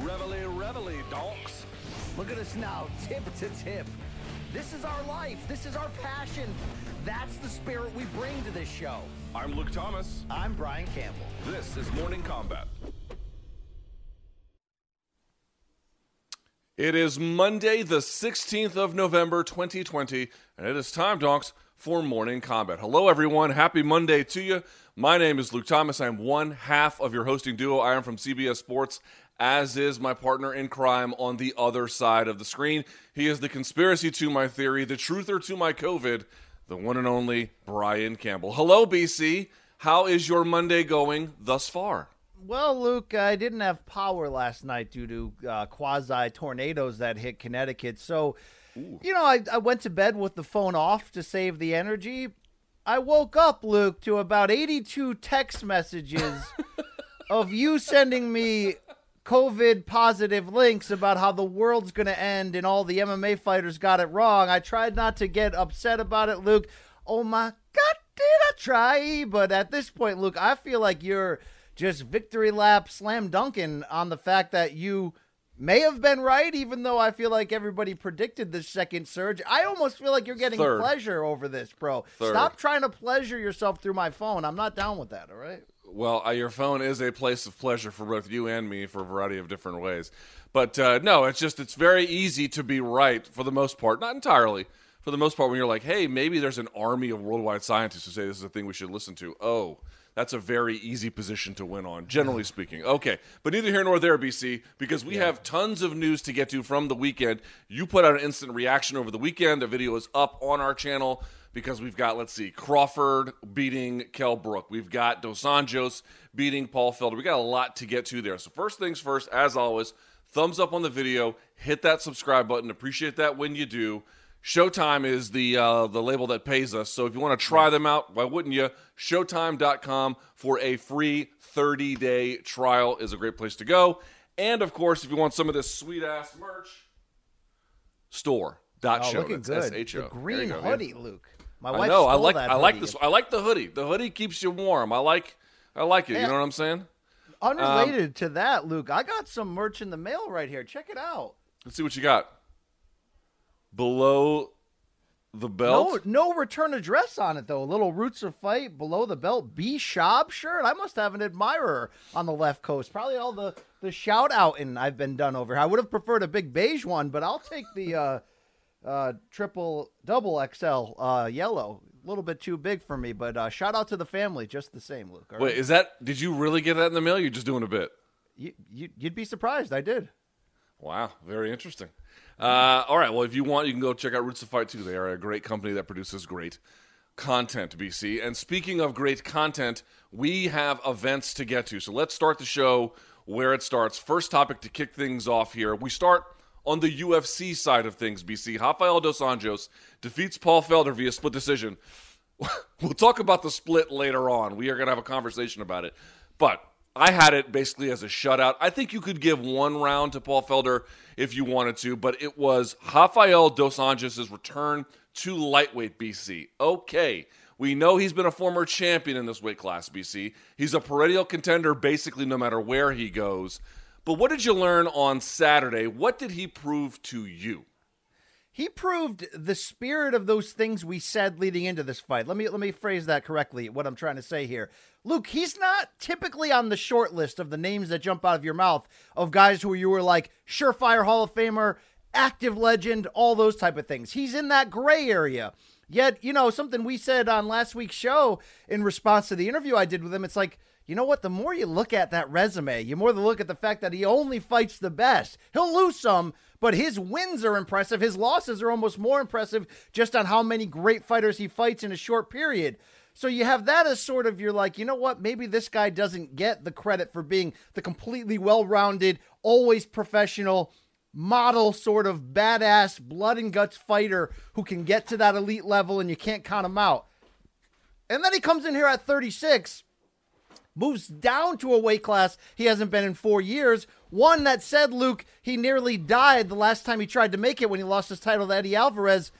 Reveille, reveille, donks. Look at us now, tip to tip. This is our life. This is our passion. That's the spirit we bring to this show. I'm Luke Thomas. I'm Brian Campbell. This is Morning Combat. It is Monday, the 16th of November, 2020, and it is time, donks, for Morning Combat. Hello, everyone. Happy Monday to you. My name is Luke Thomas. I'm one half of your hosting duo. I am from CBS Sports, as is my partner in crime on the other side of the screen. He is the conspiracy to my theory, the truther to my COVID, the one and only Brian Campbell. Hello, BC. How is your Monday going thus far? Well, Luke, I didn't have power last night due to uh, quasi tornadoes that hit Connecticut. So, Ooh. you know, I, I went to bed with the phone off to save the energy. I woke up, Luke, to about 82 text messages of you sending me COVID positive links about how the world's going to end and all the MMA fighters got it wrong. I tried not to get upset about it, Luke. Oh my God, did I try? But at this point, Luke, I feel like you're just victory lap slam dunking on the fact that you may have been right, even though I feel like everybody predicted the second surge. I almost feel like you're getting Third. pleasure over this, bro. Third. Stop trying to pleasure yourself through my phone. I'm not down with that, all right? Well, uh, your phone is a place of pleasure for both you and me for a variety of different ways. But uh, no, it's just, it's very easy to be right for the most part. Not entirely. For the most part, when you're like, hey, maybe there's an army of worldwide scientists who say this is a thing we should listen to. Oh, that's a very easy position to win on, generally speaking. Okay, but neither here nor there, BC, because we yeah. have tons of news to get to from the weekend. You put out an instant reaction over the weekend. The video is up on our channel because we've got, let's see, Crawford beating Kell Brook. We've got Dos Anjos beating Paul Felder. We got a lot to get to there. So, first things first, as always, thumbs up on the video, hit that subscribe button. Appreciate that when you do. Showtime is the uh, the label that pays us. So if you want to try them out, why wouldn't you? Showtime.com for a free 30 day trial is a great place to go. And of course, if you want some of this sweet ass merch, store. Dot oh, show. Looking good. S-H-O. The green hoodie. Luke. My wife I know. I like. I like this. I like the hoodie. The hoodie keeps you warm. I like. I like it. You know what I'm saying? Unrelated um, to that, Luke, I got some merch in the mail right here. Check it out. Let's see what you got below the belt? No, no return address on it though. A little roots of fight below the belt. B Schaub shirt. I must have an admirer on the left coast. Probably all the the shout out and I've been done over. I would have preferred a big beige one, but I'll take the uh, uh, triple double XL uh, yellow. A little bit too big for me, but uh, shout out to the family, just the same, Luke. Wait, is that? Did you really get that in the mail? You're just doing a bit. You, you you'd be surprised. I did. Wow, very interesting. Uh, all right. Well, if you want, you can go check out Roots of Fight too. They are a great company that produces great content, BC. And speaking of great content, we have events to get to. So let's start the show where it starts. First topic to kick things off here. We start on the UFC side of things, BC. Rafael Dos Anjos defeats Paul Felder via split decision. we'll talk about the split later on. We are going to have a conversation about it. But I had it basically as a shutout. I think you could give one round to Paul Felder if you wanted to, but it was Rafael Dos Anjos' return to lightweight BC. Okay, we know he's been a former champion in this weight class, BC. He's a perennial contender basically no matter where he goes. But what did you learn on Saturday? What did he prove to you? he proved the spirit of those things we said leading into this fight. Let me let me phrase that correctly. What I'm trying to say here, Luke, he's not typically on the short list of the names that jump out of your mouth of guys who you were like surefire Hall of Famer, active legend, all those type of things. He's in that gray area. Yet, you know, something we said on last week's show in response to the interview I did with him, it's like you know what? The more you look at that resume, you more look at the fact that he only fights the best. He'll lose some, but his wins are impressive. His losses are almost more impressive just on how many great fighters he fights in a short period. So you have that as sort of you're like, you know what? Maybe this guy doesn't get the credit for being the completely well-rounded, always professional, model sort of badass blood and guts fighter who can get to that elite level and you can't count him out. And then he comes in here at 36 moves down to a weight class he hasn't been in four years. One that said, Luke, he nearly died the last time he tried to make it when he lost his title to Eddie Alvarez.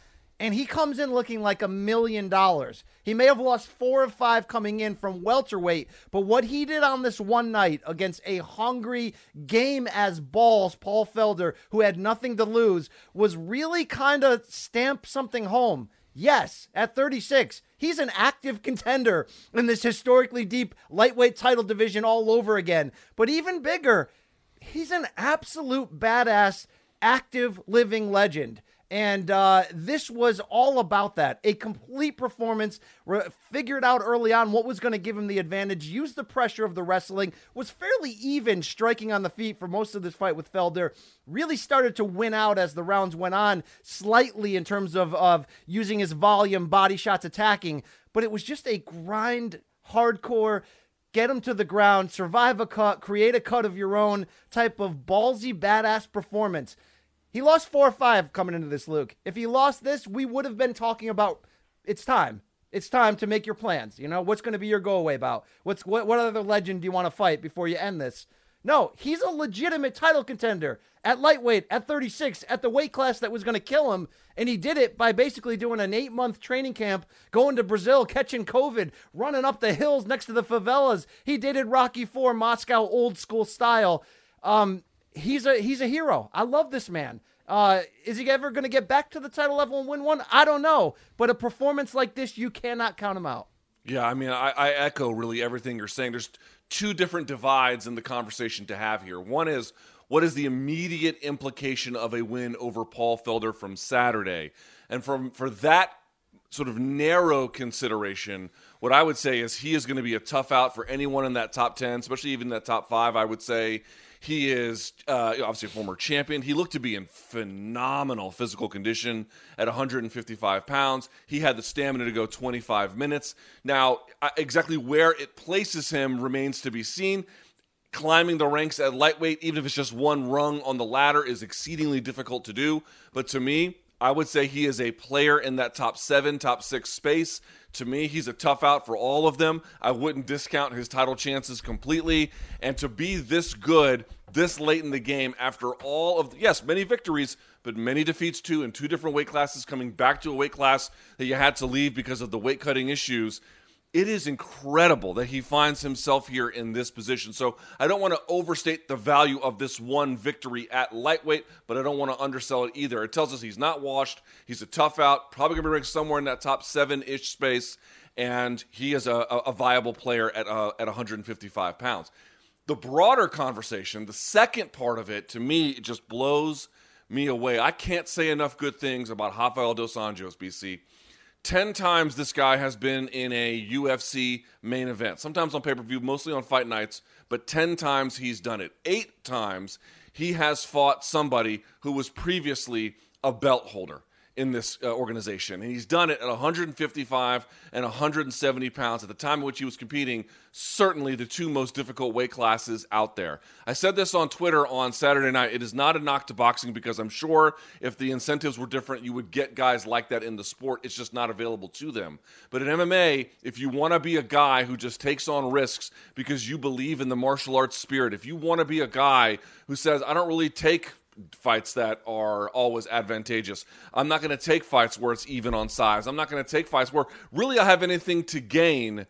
and he comes in looking like a million dollars. He may have lost four or five coming in from welterweight, but what he did on this one night against a hungry game as balls Paul Felder, who had nothing to lose, was really kind of stamp something home. Yes, at 36, he's an active contender in this historically deep lightweight title division all over again. But even bigger, he's an absolute badass, active living legend. And uh, this was all about that. A complete performance. Re- figured out early on what was going to give him the advantage. Used the pressure of the wrestling. Was fairly even striking on the feet for most of this fight with Felder. Really started to win out as the rounds went on, slightly in terms of, of using his volume, body shots, attacking. But it was just a grind, hardcore get him to the ground, survive a cut, create a cut of your own type of ballsy, badass performance. He lost four or five coming into this, Luke. If he lost this, we would have been talking about it's time. It's time to make your plans. You know, what's going to be your go away bout? What's what, what other legend do you want to fight before you end this? No, he's a legitimate title contender at lightweight, at 36, at the weight class that was going to kill him. And he did it by basically doing an eight month training camp, going to Brazil, catching COVID, running up the hills next to the favelas. He did it Rocky Four Moscow old school style. Um, he's a he's a hero. I love this man. Uh, is he ever going to get back to the title level and win one? I don't know. But a performance like this, you cannot count him out. Yeah, I mean, I, I echo really everything you're saying. There's two different divides in the conversation to have here. One is what is the immediate implication of a win over Paul Felder from Saturday, and from for that sort of narrow consideration, what I would say is he is going to be a tough out for anyone in that top ten, especially even that top five. I would say he is uh, obviously a former champion. He looked to be in phenomenal physical condition at 155 pounds. He had the stamina to go 25 minutes. Now, exactly where it places him remains to be seen. Climbing the ranks at lightweight, even if it's just one rung on the ladder, is exceedingly difficult to do. But to me, I would say he is a player in that top seven, top six space. To me, he's a tough out for all of them. I wouldn't discount his title chances completely. And to be this good this late in the game after all of, yes, many victories, but many defeats too, in two different weight classes, coming back to a weight class that you had to leave because of the weight cutting issues it is incredible that he finds himself here in this position. So I don't want to overstate the value of this one victory at lightweight, but I don't want to undersell it either. It tells us he's not washed. He's a tough out, probably going to be ranked somewhere in that top seven ish space, and he is a, a viable player at uh, at 155 pounds. The broader conversation, the second part of it, to me, it just blows me away. I can't say enough good things about Rafael dos Anjos, BC. 10 times this guy has been in a UFC main event, sometimes on pay per view, mostly on fight nights, but 10 times he's done it. Eight times he has fought somebody who was previously a belt holder in this uh, organization. And he's done it at 155 and 170 pounds at the time in which he was competing, certainly the two most difficult weight classes out there. I said this on Twitter on Saturday night. It is not a knock to boxing because I'm sure if the incentives were different, you would get guys like that in the sport. It's just not available to them. But in MMA, if you want to be a guy who just takes on risks because you believe in the martial arts spirit, if you want to be a guy who says, I don't really take fights that are always advantageous. I'm not going to take fights where it's even on size. I'm not going to take fights where really I have anything to gain.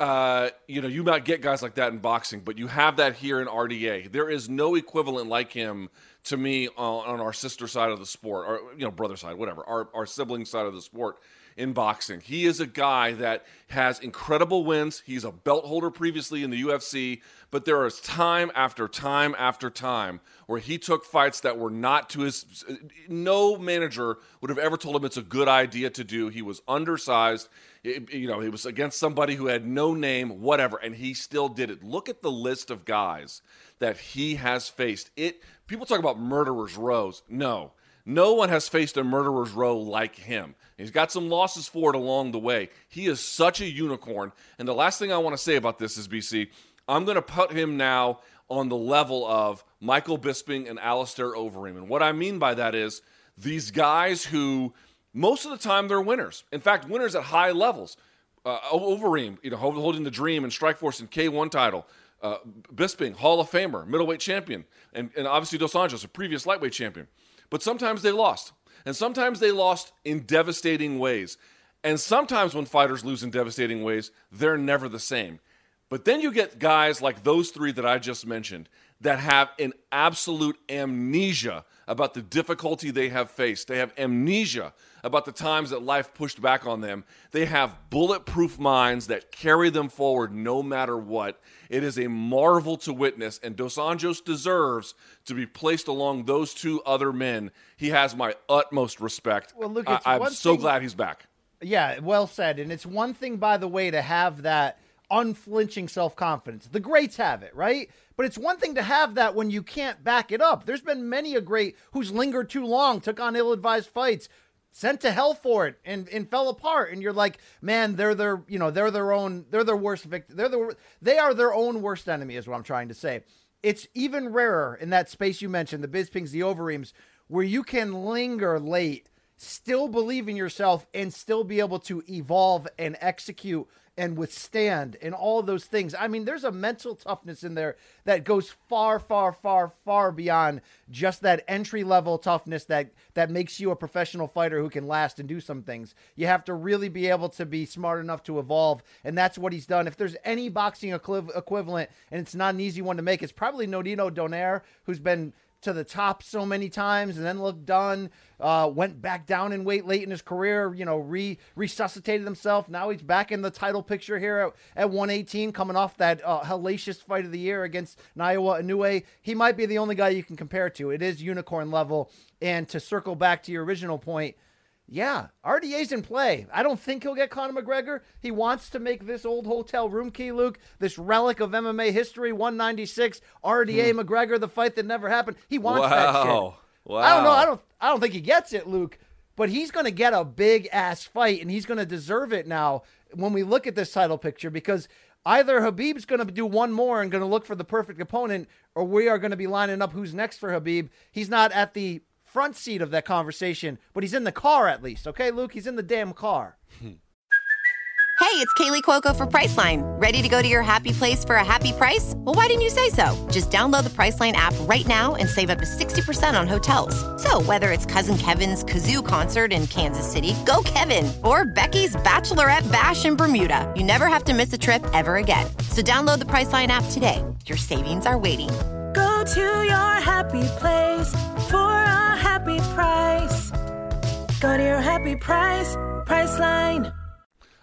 Uh, you know, you might get guys like that in boxing, but you have that here in RDA. There is no equivalent like him to me on, on our sister side of the sport, or you know, brother side, whatever, our our sibling side of the sport in boxing. He is a guy that has incredible wins. He's a belt holder previously in the UFC, but there is time after time after time where he took fights that were not to his. No manager would have ever told him it's a good idea to do. He was undersized. It, you know, he was against somebody who had no name, whatever, and he still did it. Look at the list of guys that he has faced. It people talk about murderers rows. No, no one has faced a murderer's row like him. He's got some losses for it along the way. He is such a unicorn. And the last thing I want to say about this is, BC, I'm going to put him now on the level of Michael Bisping and Alistair Overeem. And what I mean by that is these guys who most of the time they're winners. In fact, winners at high levels. Uh, Overeem, you know, holding the Dream and Strikeforce and K1 title. Uh, Bisping, Hall of Famer, middleweight champion, and, and obviously Dos Anjos, a previous lightweight champion. But sometimes they lost. And sometimes they lost in devastating ways. And sometimes when fighters lose in devastating ways, they're never the same. But then you get guys like those three that I just mentioned that have an absolute amnesia about the difficulty they have faced. They have amnesia about the times that life pushed back on them. They have bulletproof minds that carry them forward no matter what. It is a marvel to witness, and Dos Anjos deserves to be placed along those two other men. He has my utmost respect. Well, look, I- I'm so thing- glad he's back. Yeah, well said. And it's one thing, by the way, to have that unflinching self confidence. The greats have it, right? But it's one thing to have that when you can't back it up. There's been many a great who's lingered too long, took on ill advised fights, sent to hell for it, and, and fell apart. And you're like, man, they're their, you know, they're their own, they're their worst victim. They're the, they are their own worst enemy, is what I'm trying to say. It's even rarer in that space you mentioned, the Bispings, the Overeems, where you can linger late still believe in yourself and still be able to evolve and execute and withstand and all those things. I mean, there's a mental toughness in there that goes far, far, far, far beyond just that entry level toughness that that makes you a professional fighter who can last and do some things. You have to really be able to be smart enough to evolve, and that's what he's done. If there's any boxing equivalent, and it's not an easy one to make, it's probably Nonito Donaire, who's been to the top so many times and then looked done. Uh, went back down in weight late in his career. You know, re resuscitated himself. Now he's back in the title picture here at, at 118, coming off that uh, hellacious fight of the year against Naoya Inoue. He might be the only guy you can compare to. It is unicorn level. And to circle back to your original point. Yeah, RDA's in play. I don't think he'll get Conor McGregor. He wants to make this old hotel room key, Luke, this relic of MMA history, 196, RDA hmm. McGregor, the fight that never happened. He wants that shit. Wow. Wow. I don't know. I don't. I don't think he gets it, Luke. But he's going to get a big ass fight, and he's going to deserve it now. When we look at this title picture, because either Khabib's going to do one more and going to look for the perfect opponent, or we are going to be lining up who's next for Habib. He's not at the front seat of that conversation, but he's in the car at least. Okay, Luke, he's in the damn car. Hey, it's Kaley Cuoco for Priceline. Ready to go to your happy place for a happy price? Well, why didn't you say so? Just download the Priceline app right now and save up to 60% on hotels. So, whether it's Cousin Kevin's Kazoo concert in Kansas City, go Kevin, or Becky's Bachelorette Bash in Bermuda, you never have to miss a trip ever again. So, download the Priceline app today. Your savings are waiting. To your happy place for a happy price. Go to your happy price, Priceline.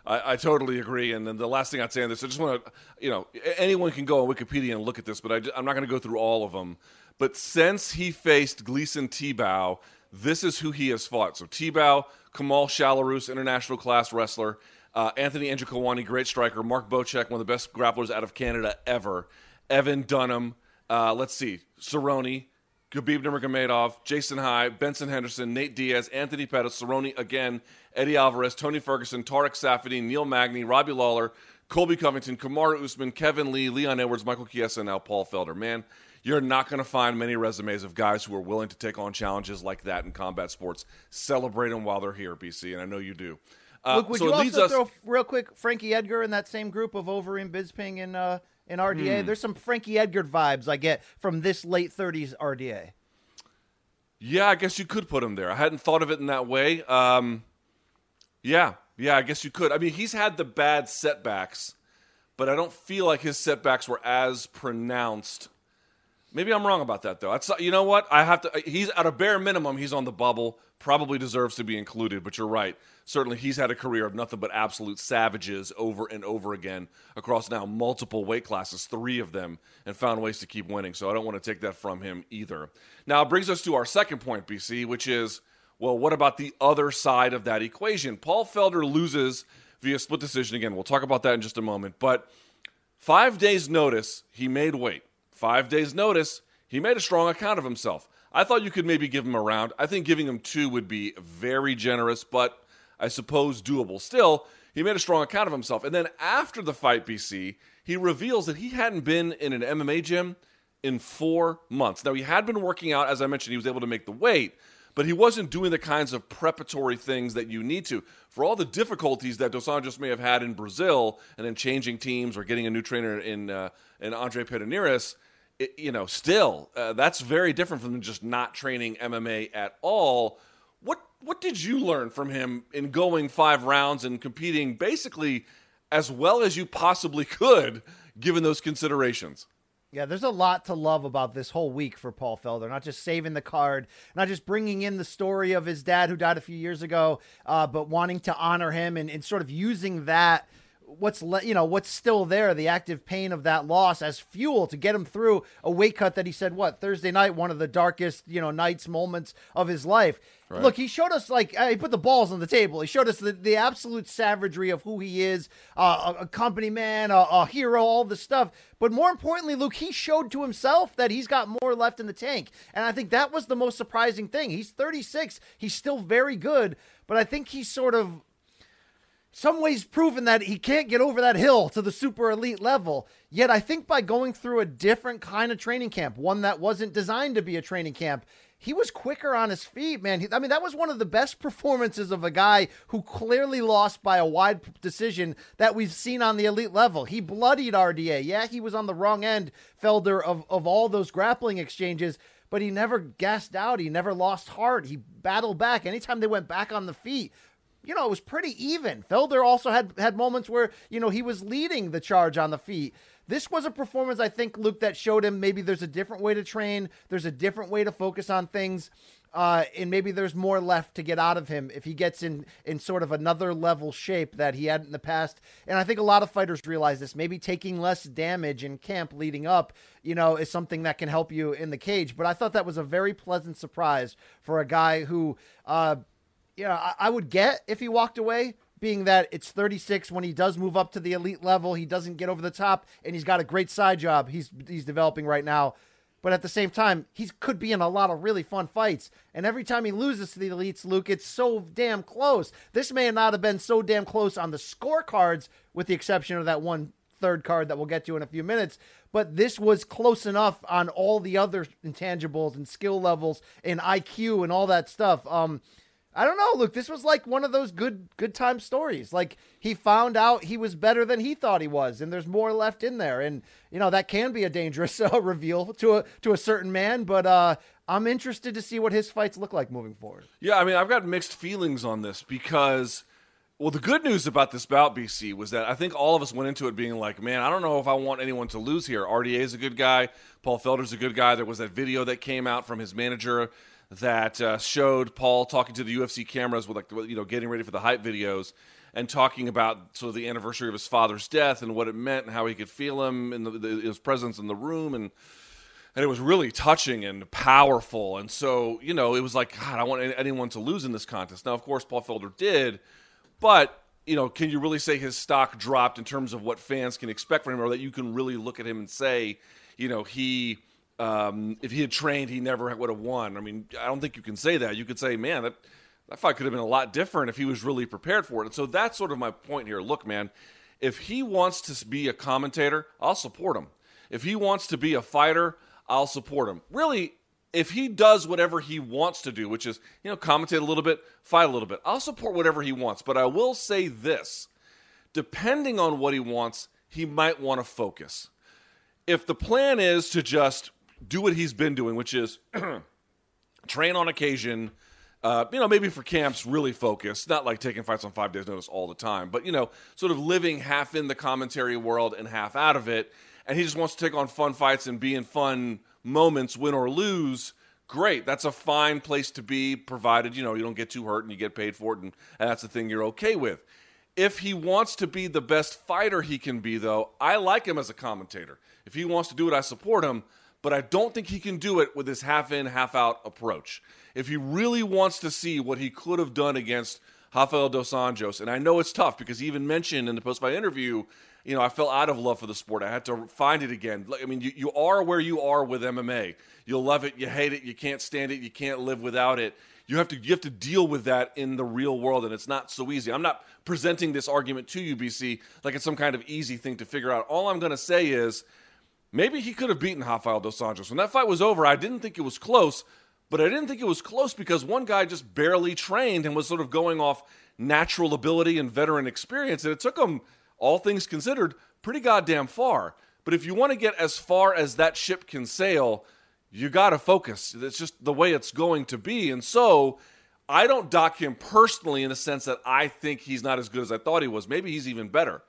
I, I totally agree. And then the last thing I'd say on this, I just want to, you know, anyone can go on Wikipedia and look at this, but I, am not going to go through all of them. But since he faced Gleison Tibau, this is who he has fought. So Tebow, Kamal Shalorus, international class wrestler, uh, Anthony Njokuani, great striker, Mark Bocek, one of the best grapplers out of Canada ever, Evan Dunham, uh, let's see, Cerrone, Khabib Nurmagomedov, Jason High, Benson Henderson, Nate Diaz, Anthony Pettis, Cerrone again, Eddie Alvarez, Tony Ferguson, Tarec Saffiedine, Neil Magny, Robbie Lawler, Colby Covington, Kamaru Usman, Kevin Lee, Leon Edwards, Michael Chiesa, and now Paul Felder. Man, you're not going to find many resumes of guys who are willing to take on challenges like that in combat sports. Celebrate them while they're here, BC, and I know you do. Uh, Luke, would so you also us. throw real quick Frankie Edgar in that same group of Overeem, Bisping, and uh, and RDA? Hmm. There's some Frankie Edgar vibes I get from this late 30s RDA. Yeah, I guess you could put him there. I hadn't thought of it in that way. Um, yeah, yeah, I guess you could. I mean, he's had the bad setbacks, but I don't feel like his setbacks were as pronounced. Maybe I'm wrong about that, though. That's you know what I have to. He's at a bare minimum. He's on the bubble. Probably deserves to be included. But you're right. Certainly, he's had a career of nothing but absolute savages over and over again across now multiple weight classes, three of them, and found ways to keep winning. So I don't want to take that from him either. Now it brings us to our second point, BC, which is well, what about the other side of that equation? Paul Felder loses via split decision again. We'll talk about that in just a moment, but. Five days' notice, he made weight. Five days' notice, he made a strong account of himself. I thought you could maybe give him a round. I think giving him two would be very generous, but I suppose doable. Still, he made a strong account of himself. And then after the fight, BC, he reveals that he hadn't been in an MMA gym in four months. Now, he had been working out. As I mentioned, he was able to make the weight, but he wasn't doing the kinds of preparatory things that you need to. For all the difficulties that Dos Anjos may have had in Brazil and then changing teams or getting a new trainer in, uh, in Andre Pederneiras, you know, still, uh, that's very different from just not training MMA at all. What did you learn from him in going five rounds and competing basically as well as you possibly could, given those considerations? Yeah, there's a lot to love about this whole week for Paul Felder. Not just saving the card, not just bringing in the story of his dad who died a few years ago, uh, but wanting to honor him and, and sort of using that what's le- you know what's still there the active pain of that loss as fuel to get him through a weight cut that he said what thursday night one of the darkest you know nights moments of his life. Right. look he showed us like uh, he put the balls on the table. He showed us the, the absolute savagery of who he is uh, a, a, company man a, a hero all the stuff. But more importantly luke he showed to himself that he's got more left in the tank. And i think that was the most surprising thing. He's 36 he's still very good. But i think he's sort of some ways proven that he can't get over that hill to the super elite level. Yet I think by going through a different kind of training camp, one that wasn't designed to be a training camp, he was quicker on his feet, man. He, I mean, that was one of the best performances of a guy who clearly lost by a wide decision that we've seen on the elite level. He bloodied RDA. Yeah, he was on the wrong end, Felder, of, of all those grappling exchanges, but he never gassed out. He never lost heart. He battled back. Anytime they went back on the feet, you know, it was pretty even. Felder also had had moments where, you know, he was leading the charge on the feet. This was a performance, I think, Luke, that showed him maybe there's a different way to train, there's a different way to focus on things. Uh, and maybe there's more left to get out of him if he gets in in sort of another level shape that he had in the past. And I think a lot of fighters realize this. Maybe taking less damage in camp leading up, you know, is something that can help you in the cage. But I thought that was a very pleasant surprise for a guy who, uh, you know, I, I would get if he walked away, being that it's 36 when he does move up to the elite level, he doesn't get over the top, and he's got a great side job he's he's developing right now. But at the same time, he could be in a lot of really fun fights. And every time he loses to the elites, Luke, it's so damn close. This may not have been so damn close on the scorecards, with the exception of that one third card that we'll get to in a few minutes. But this was close enough on all the other intangibles and skill levels and IQ and all that stuff. Um, I don't know. Look, this was like one of those good good time stories. Like he found out he was better than he thought he was, and there's more left in there. And you know that can be a dangerous uh, reveal to a to a certain man. But uh, I'm interested to see what his fights look like moving forward. Yeah, I mean, I've got mixed feelings on this because. Well, the good news about this bout, BC, was that I think all of us went into it being like, man, I don't know if I want anyone to lose here. RDA is a good guy. Paul Felder's a good guy. There was that video that came out from his manager that uh, showed Paul talking to the UFC cameras with like you know getting ready for the hype videos and talking about sort of the anniversary of his father's death and what it meant and how he could feel him and the, the, his presence in the room. And and it was really touching and powerful. And so you know it was like God I want anyone to lose in this contest. Now of course Paul Felder did but you know can you really say his stock dropped in terms of what fans can expect from him or that you can really look at him and say you know he um, if he had trained, he never would have won. I mean, I don't think you can say that. You could say, man, that, that fight could have been a lot different if he was really prepared for it. And so that's sort of my point here. Look, man, if he wants to be a commentator, I'll support him. If he wants to be a fighter, I'll support him. Really, if he does whatever he wants to do, which is, you know, commentate a little bit, fight a little bit, I'll support whatever he wants. But I will say this depending on what he wants, he might want to focus. If the plan is to just do what he's been doing, which is train on occasion. Uh, you know, maybe for camps, really focused, not like taking fights on five days' notice all the time, but you know, sort of living half in the commentary world and half out of it. And he just wants to take on fun fights and be in fun moments, win or lose. Great, that's a fine place to be, provided you know you don't get too hurt and you get paid for it, and, and that's the thing you're okay with. If he wants to be the best fighter he can be, though, I like him as a commentator. If he wants to do it, I support him but I don't think he can do it with this half in, half out approach. If he really wants to see what he could have done against Rafael dos Anjos, and I know it's tough because he even mentioned in the post fight interview, you know, I fell out of love for the sport. I had to find it again. I mean, you, you are where you are with MMA. You'll love it, you hate it, you can't stand it, you can't live without it. You have to you have to deal with that in the real world, and it's not so easy. I'm not presenting this argument to you, BC, like it's some kind of easy thing to figure out. All I'm going to say is Maybe he could have beaten Rafael dos Anjos. When that fight was over, I didn't think it was close, but I didn't think it was close because one guy just barely trained and was sort of going off natural ability and veteran experience, and it took him, all things considered, pretty goddamn far. But if you want to get as far as that ship can sail, you got to focus. It's just the way it's going to be. And so I don't dock him personally in the sense that I think he's not as good as I thought he was. Maybe he's even better.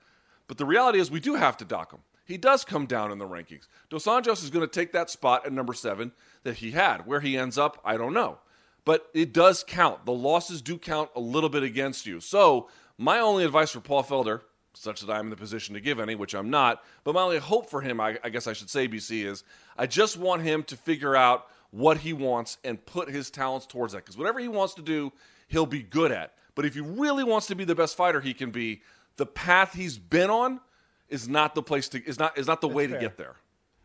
But the reality is, we do have to dock him. He does come down in the rankings. Dos Anjos is going to take that spot at number seven that he had. Where he ends up, I don't know. But it does count. The losses do count a little bit against you. So, my only advice for Paul Felder, such that I'm in the position to give any, which I'm not, but my only hope for him, I, I guess I should say, BC, is I just want him to figure out what he wants and put his talents towards that. Because whatever he wants to do, he'll be good at. But if he really wants to be the best fighter he can be, the path he's been on is not the place to is not is not the way fair. to get there.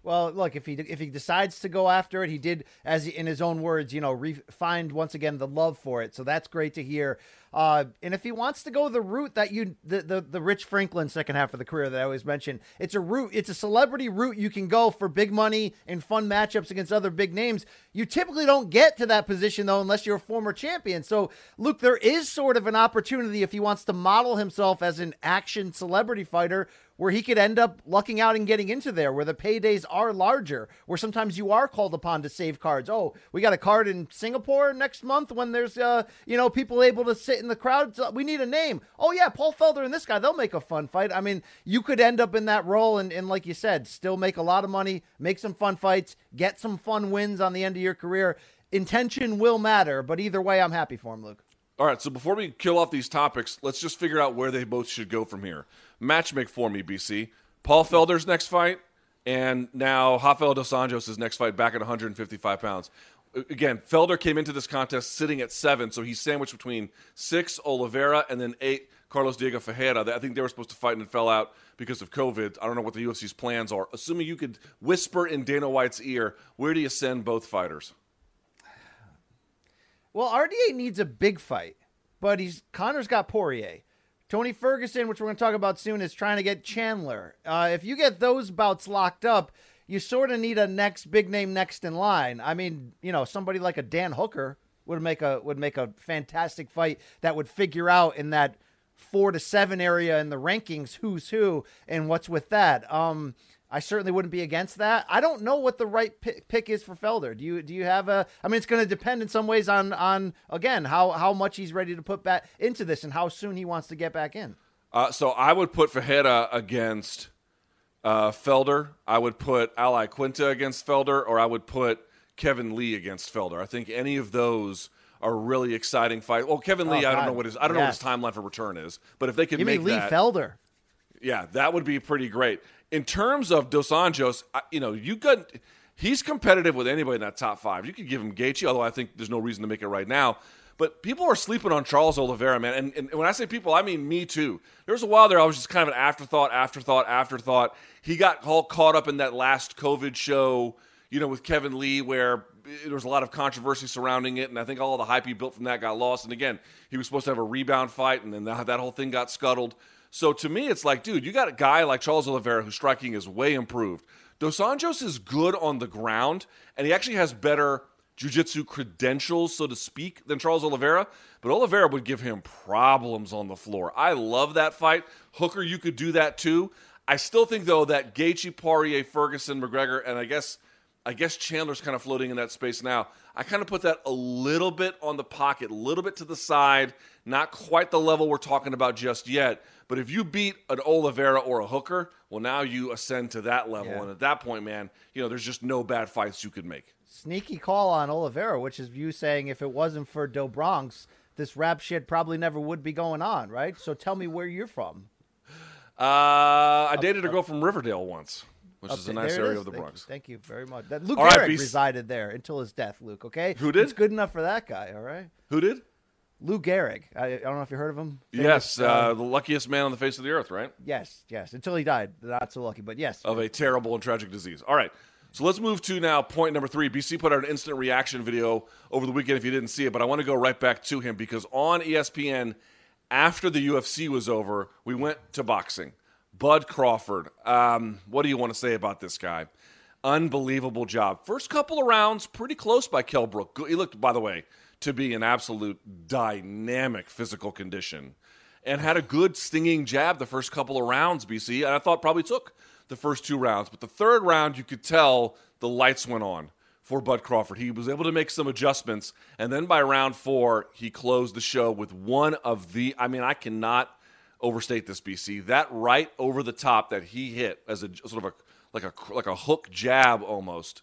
Well, look, if he if he decides to go after it, he did, as he, in his own words, you know, re- find once again the love for it. So that's great to hear. Uh, and if he wants to go the route that you the, the the Rich Franklin second half of the career that I always mention, it's a route, it's a celebrity route you can go for big money and fun matchups against other big names. You typically don't get to that position though unless you're a former champion. So, Luke, there is sort of an opportunity if he wants to model himself as an action celebrity fighter where he could end up lucking out and getting into there, where the paydays are larger, where sometimes you are called upon to save cards. Oh, we got a card in Singapore next month when there's, uh, you know, people able to sit in the crowd. We need a name. Oh yeah, Paul Felder and this guy, they'll make a fun fight. I mean, you could end up in that role and, and like you said, still make a lot of money, make some fun fights, get some fun wins on the end of your career. Intention will matter, but either way, I'm happy for him, Luke. All right, so before we kill off these topics, let's just figure out where they both should go from here. Matchmake for me, BC. Paul Felder's next fight, and now Rafael dos Anjos' next fight back at 155 pounds. Again, Felder came into this contest sitting at seven, so he's sandwiched between six Oliveira and then eight Carlos Diego Ferreira. I think they were supposed to fight and fell out because of COVID. I don't know what the UFC's plans are. Assuming you could whisper in Dana White's ear, where do you send both fighters? Well, RDA needs a big fight, but he's Conor's got Poirier. Tony Ferguson, which we're going to talk about soon, is trying to get Chandler. Uh, if you get those bouts locked up, you sort of need a next big name next in line. I mean, you know, somebody like a Dan Hooker would make a would make a fantastic fight that would figure out in that four to seven area in the rankings who's who and what's with that. Um, I certainly wouldn't be against that. I don't know what the right pick, pick is for Felder. Do you do you have a? I mean, it's going to depend in some ways on on again how how much he's ready to put back into this and how soon he wants to get back in. Uh, so I would put Ferreira against uh, Felder. I would put Al Iaquinta against Felder, or I would put Kevin Lee against Felder. I think any of those are really exciting fight. Well, Kevin Lee, Oh, I don't know what his I don't Yes. know what his timeline for return is, but if they can Give me make Lee that, Felder. yeah, that would be pretty great. In terms of Dos Anjos, I- you know, you got he's competitive with anybody in that top five. You could give him Gaethje, although I think there's no reason to make it right now. But people are sleeping on Charles Oliveira, man. And, and when I say people, I mean me too. There was a while there I was just kind of an afterthought, afterthought, afterthought. He got all caught up in that last COVID show, you know, with Kevin Lee, where there was a lot of controversy surrounding it, and I think all the hype he built from that got lost. And again, he was supposed to have a rebound fight, and then that, that whole thing got scuttled. So to me, it's like, dude, you got a guy like Charles Oliveira whose striking is way improved. Dos Anjos is good on the ground, and he actually has better jiu-jitsu credentials, so to speak, than Charles Oliveira. But Oliveira would give him problems on the floor. I love that fight. Hooker, you could do that too. I still think though that Gaethje, Poirier, Ferguson, McGregor, and I guess I guess Chandler's kind of floating in that space now. I kind of put that a little bit on the pocket, a little bit to the side, not quite the level we're talking about just yet. But if you beat an Oliveira or a Hooker, well, now you ascend to that level. Yeah. And at that point, man, you know, there's just no bad fights you could make. Sneaky call on Oliveira, which is you saying if it wasn't for Do Bronx, this rap shit probably never would be going on, right? So tell me where you're from. Uh, I dated a girl from Riverdale once, which is a nice area is. of the Thank- Bronx. Thank you very much. That Luke All right, resided there until his death. Luke, okay? Who did? It's good enough for that guy. All right. Who did? Lou Gehrig. I, I don't know if you heard of him. Yes, Famous, uh, the luckiest man on the face of the earth, right? yes, yes. Until he died, not so lucky, but yes. of a terrible and tragic disease. All right. So let's move to now point number three. BC put out an instant reaction video over the weekend if you didn't see it, but I want to go right back to him because on ESPN, after the UFC was over, we went to boxing. Bud Crawford. Um, what do you want to say about this guy? Unbelievable job. First couple of rounds, pretty close by Kell Brook. He looked, by the way, to be in absolute dynamic physical condition and had a good stinging jab the first couple of rounds, BC. And I thought probably took the first two rounds. But the third round, you could tell the lights went on for Bud Crawford. He was able to make some adjustments, and then by round four, he closed the show with one of the. I mean, I cannot overstate this, BC. That right over the top that he hit as a sort of a like a like a hook jab almost.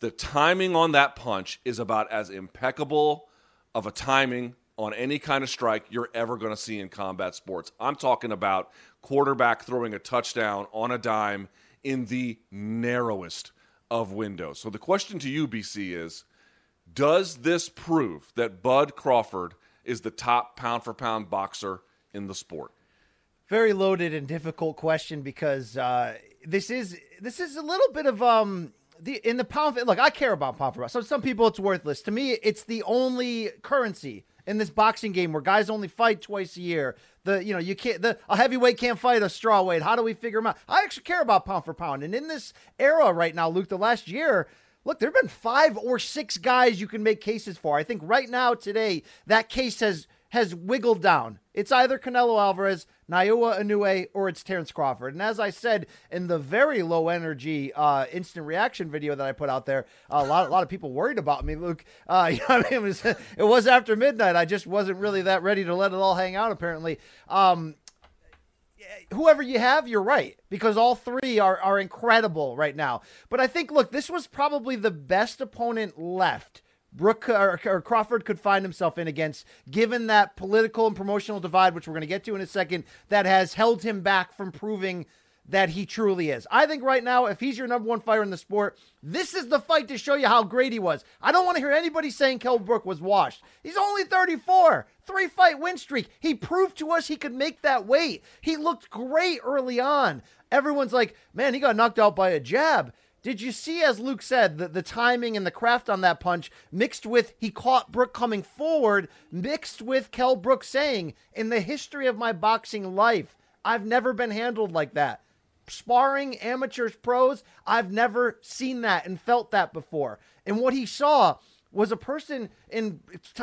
The timing on that punch is about as impeccable of a timing on any kind of strike you're ever going to see in combat sports. I'm talking about quarterback throwing a touchdown on a dime in the narrowest of windows. So the question to you, BC, is does this prove that Bud Crawford is the top pound for pound boxer in the sport? Very loaded and difficult question because uh, this is this is a little bit of um the in the pound. Look, I care about pound for pound. So some people it's worthless. To me, it's the only currency in this boxing game where guys only fight twice a year. The you know you can't the a heavyweight can't fight a strawweight. How do we figure them out? I actually care about pound for pound, and in this era right now, Luke, the last year. Look, there have been five or six guys you can make cases for. I think right now, today, that case has has wiggled down. It's either Canelo Alvarez, Naoya Inoue, or it's Terrence Crawford. And as I said in the very low energy uh, instant reaction video that I put out there, a lot, a lot of people worried about me, Luke. Uh, you know I mean? it, was, it was after midnight. I just wasn't really that ready to let it all hang out, apparently. Um, whoever you have, you're right because all three are are incredible right now. But I think, look, this was probably the best opponent left Brook or, or, Crawford could find himself in against, given that political and promotional divide, which we're going to get to in a second, that has held him back from proving that he truly is. I think right now, if he's your number one fighter in the sport, this is the fight to show you how great he was. I don't want to hear anybody saying Kell Brook was washed. He's only 34, three fight win streak. He proved to us he could make that weight. He looked great early on. Everyone's like, man, he got knocked out by a jab. Did you see, as Luke said, the, the timing and the craft on that punch mixed with he caught Brook coming forward, mixed with Kell Brook saying, In the history of my boxing life, I've never been handled like that. Sparring amateurs, pros, I've never seen that and felt that before. And what he saw was a person in,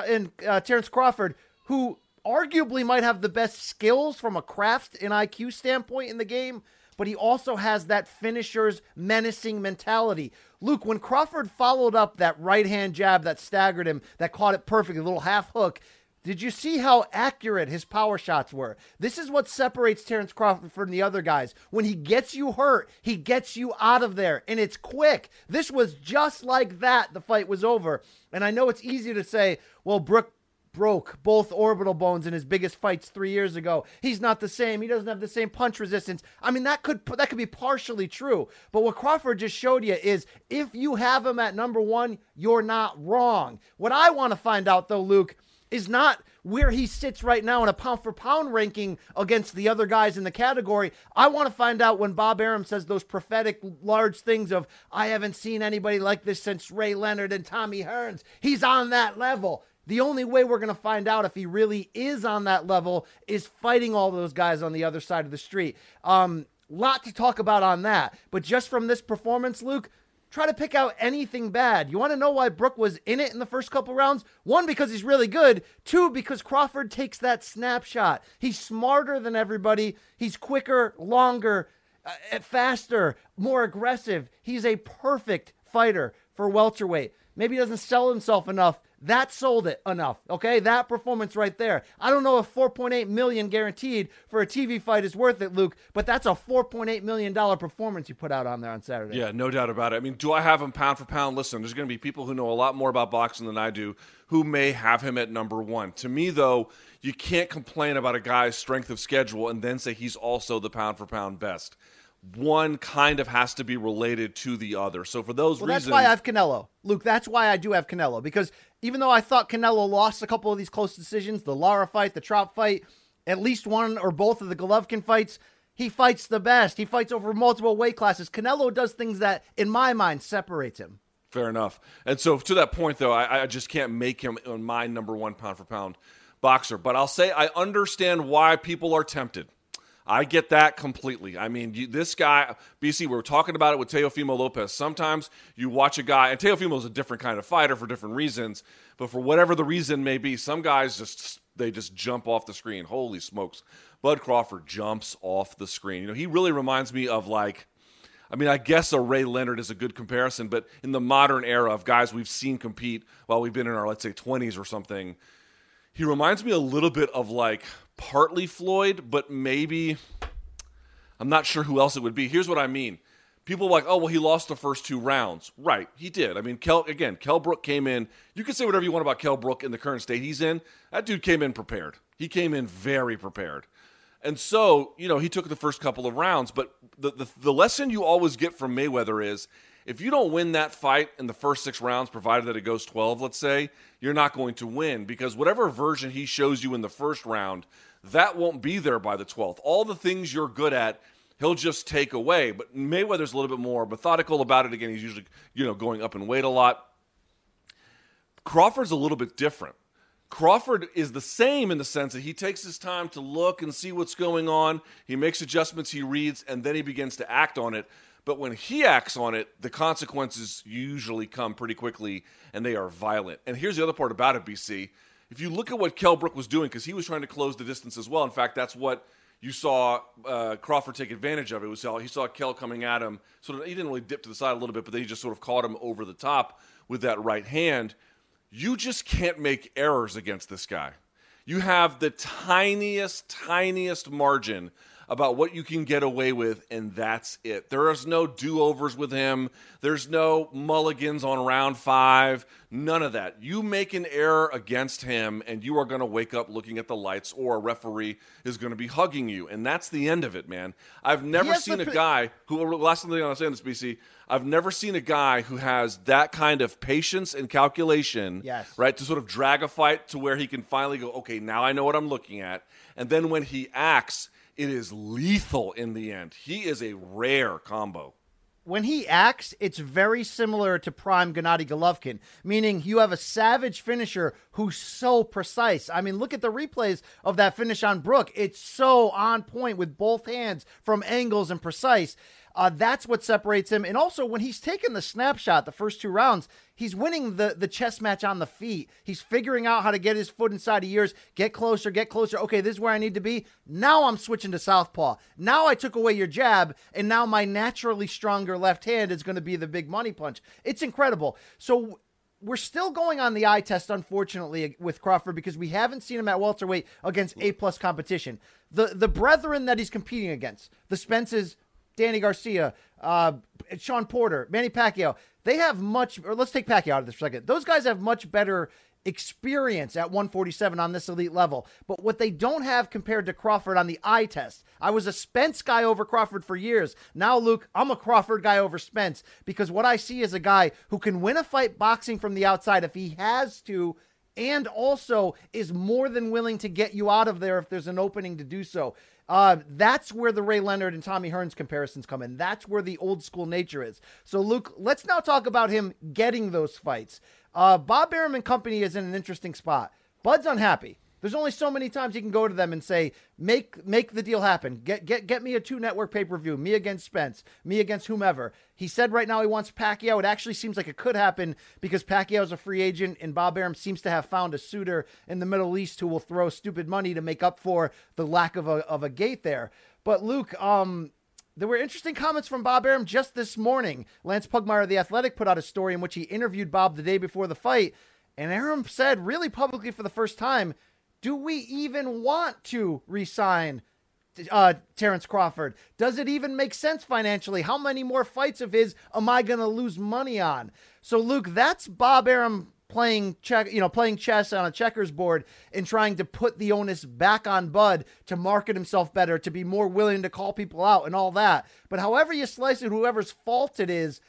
in uh, Terrence Crawford who arguably might have the best skills from a craft and IQ standpoint in the game, but he also has that finisher's menacing mentality. Luke, when Crawford followed up that right hand jab that staggered him, that caught it perfectly, a little half hook, did you see how accurate his power shots were? This is what separates Terrence Crawford from the other guys. When he gets you hurt, he gets you out of there, and it's quick. This was just like that. The fight was over. And I know it's easy to say, well, Brook broke both orbital bones in his biggest fights three years ago. He's not the same. He doesn't have the same punch resistance. I mean, that could that could be partially true. But what Crawford just showed you is if you have him at number one, you're not wrong. What I want to find out though, Luke, is not where he sits right now in a pound for pound ranking against the other guys in the category. I want to find out when Bob Arum says those prophetic large things of, I haven't seen anybody like this since Ray Leonard and Tommy Hearns. He's on that level. The only way we're going to find out if he really is on that level is fighting all those guys on the other side of the street. Um, lot to talk about on that. But just from this performance, Luke, try to pick out anything bad. You want to know why Brook was in it in the first couple rounds? One, because he's really good. Two, because Crawford takes that snapshot. He's smarter than everybody. He's quicker, longer, uh, faster, more aggressive. He's a perfect fighter for welterweight. Maybe he doesn't sell himself enough that sold it enough. Okay, that performance right there. I don't know if 4.8 million guaranteed for a TV fight is worth it, Luke, but that's a 4.8 million dollar performance you put out on there on Saturday. Yeah, no doubt about it. I mean, do I have him pound for pound? Listen, there's going to be people who know a lot more about boxing than I do who may have him at number 1. To me though, you can't complain about a guy's strength of schedule and then say he's also the pound for pound best one kind of has to be related to the other. So for those well, reasons, that's why I have Canelo, Luke. That's why I do have Canelo because even though I thought Canelo lost a couple of these close decisions, the Lara fight, the Trout fight, at least one or both of the Golovkin fights, he fights the best. He fights over multiple weight classes. Canelo does things that, in my mind, separates him. Fair enough. And so to that point, though, I, I just can't make him my number one pound for pound boxer. But I'll say I understand why people are tempted. I get that completely. I mean, you, this guy, BC, we were talking about it with Teofimo Lopez. Sometimes you watch a guy, and Teofimo is a different kind of fighter for different reasons, but for whatever the reason may be, some guys just they just jump off the screen. Holy smokes. Bud Crawford jumps off the screen. You know, he really reminds me of like I mean, I guess a Ray Leonard is a good comparison, but in the modern era of guys we've seen compete while we've been in our, let's say, 20s or something, he reminds me a little bit of like partly Floyd, but maybe I'm not sure who else it would be. Here's what I mean. People like, oh, well, he lost the first two rounds. Right, he did. I mean, Kell, again, Kell Brook came in. You can say whatever you want about Kell Brook in the current state he's in. That dude came in prepared. He came in very prepared. And so, you know, he took the first couple of rounds. But the, the, the lesson you always get from Mayweather is if you don't win that fight in the first six rounds, provided that it goes 12, let's say, you're not going to win because whatever version he shows you in the first round, that won't be there by the 12th. All the things you're good at, he'll just take away. But Mayweather's a little bit more methodical about it. Again, he's usually, you know, going up in weight a lot. Crawford's a little bit different. Crawford is the same in the sense that he takes his time to look and see what's going on. He makes adjustments, he reads, and then he begins to act on it. But when he acts on it, the consequences usually come pretty quickly and they are violent. And here's the other part about it, BC. If you look at what Kell Brook was doing, because he was trying to close the distance as well. In fact, that's what you saw uh, Crawford take advantage of. It was he saw Kell coming at him. Sort of, he didn't really dip to the side a little bit, but then he just sort of caught him over the top with that right hand you just can't make errors against this guy. You have the tiniest, tiniest margin about what you can get away with, and that's it. There is no do overs with him. There's no mulligans on round five. None of that. You make an error against him, and you are going to wake up looking at the lights, or a referee is going to be hugging you, and that's the end of it, man. I've never seen a guy who. Last thing I'm on this, BC. I've never seen a guy who has that kind of patience and calculation, yes. right, to sort of drag a fight to where he can finally go, okay, now I know what I'm looking at, and then when he acts it is lethal in the end. He is a rare combo. When he acts, it's very similar to prime Gennady Golovkin, meaning you have a savage finisher who's so precise. I mean, look at the replays of that finish on Brook. It's so on point with both hands from angles and precise. Uh, that's what separates him. And also, when he's taken the snapshot the first two rounds, he's winning the, the chess match on the feet. He's figuring out how to get his foot inside of yours, get closer, get closer. Okay, this is where I need to be. Now I'm switching to southpaw. Now I took away your jab, and now my naturally stronger left hand is going to be the big money punch. It's incredible. So we're still going on the eye test, unfortunately, with Crawford because we haven't seen him at welterweight against A plus competition. The the brethren that he's competing against, the Spences, Danny Garcia, uh, Shawn Porter, Manny Pacquiao, they have much, or let's take Pacquiao out of this for a second. Those guys have much better experience at 147 on this elite level. But what they don't have compared to Crawford on the eye test, I was a Spence guy over Crawford for years. Now, Luke, I'm a Crawford guy over Spence because what I see is a guy who can win a fight boxing from the outside if he has to and also is more than willing to get you out of there if there's an opening to do so. Uh, that's where the Ray Leonard and Tommy Hearns comparisons come in. That's where the old school nature is. So, Luke, let's now talk about him getting those fights. Uh, Bob Arum and company is in an interesting spot. Bud's unhappy. There's only so many times you can go to them and say, "Make make the deal happen. Get get get me a two network pay per view. Me against Spence. Me against whomever." He said right now he wants Pacquiao. It actually seems like it could happen because Pacquiao is a free agent, and Bob Arum seems to have found a suitor in the Middle East who will throw stupid money to make up for the lack of a of a gate there. But Luke, um, there were interesting comments from Bob Arum just this morning. Lance Pugmire of The Athletic put out a story in which he interviewed Bob the day before the fight. And Arum said, really publicly for the first time, do we even want to resign uh, Terrence Crawford? Does it even make sense financially? How many more fights of his am I going to lose money on? So, Luke, that's Bob Arum playing check, you know, playing chess on a checkers board and trying to put the onus back on Bud to market himself better, to be more willing to call people out and all that. But however you slice it, whoever's fault it is,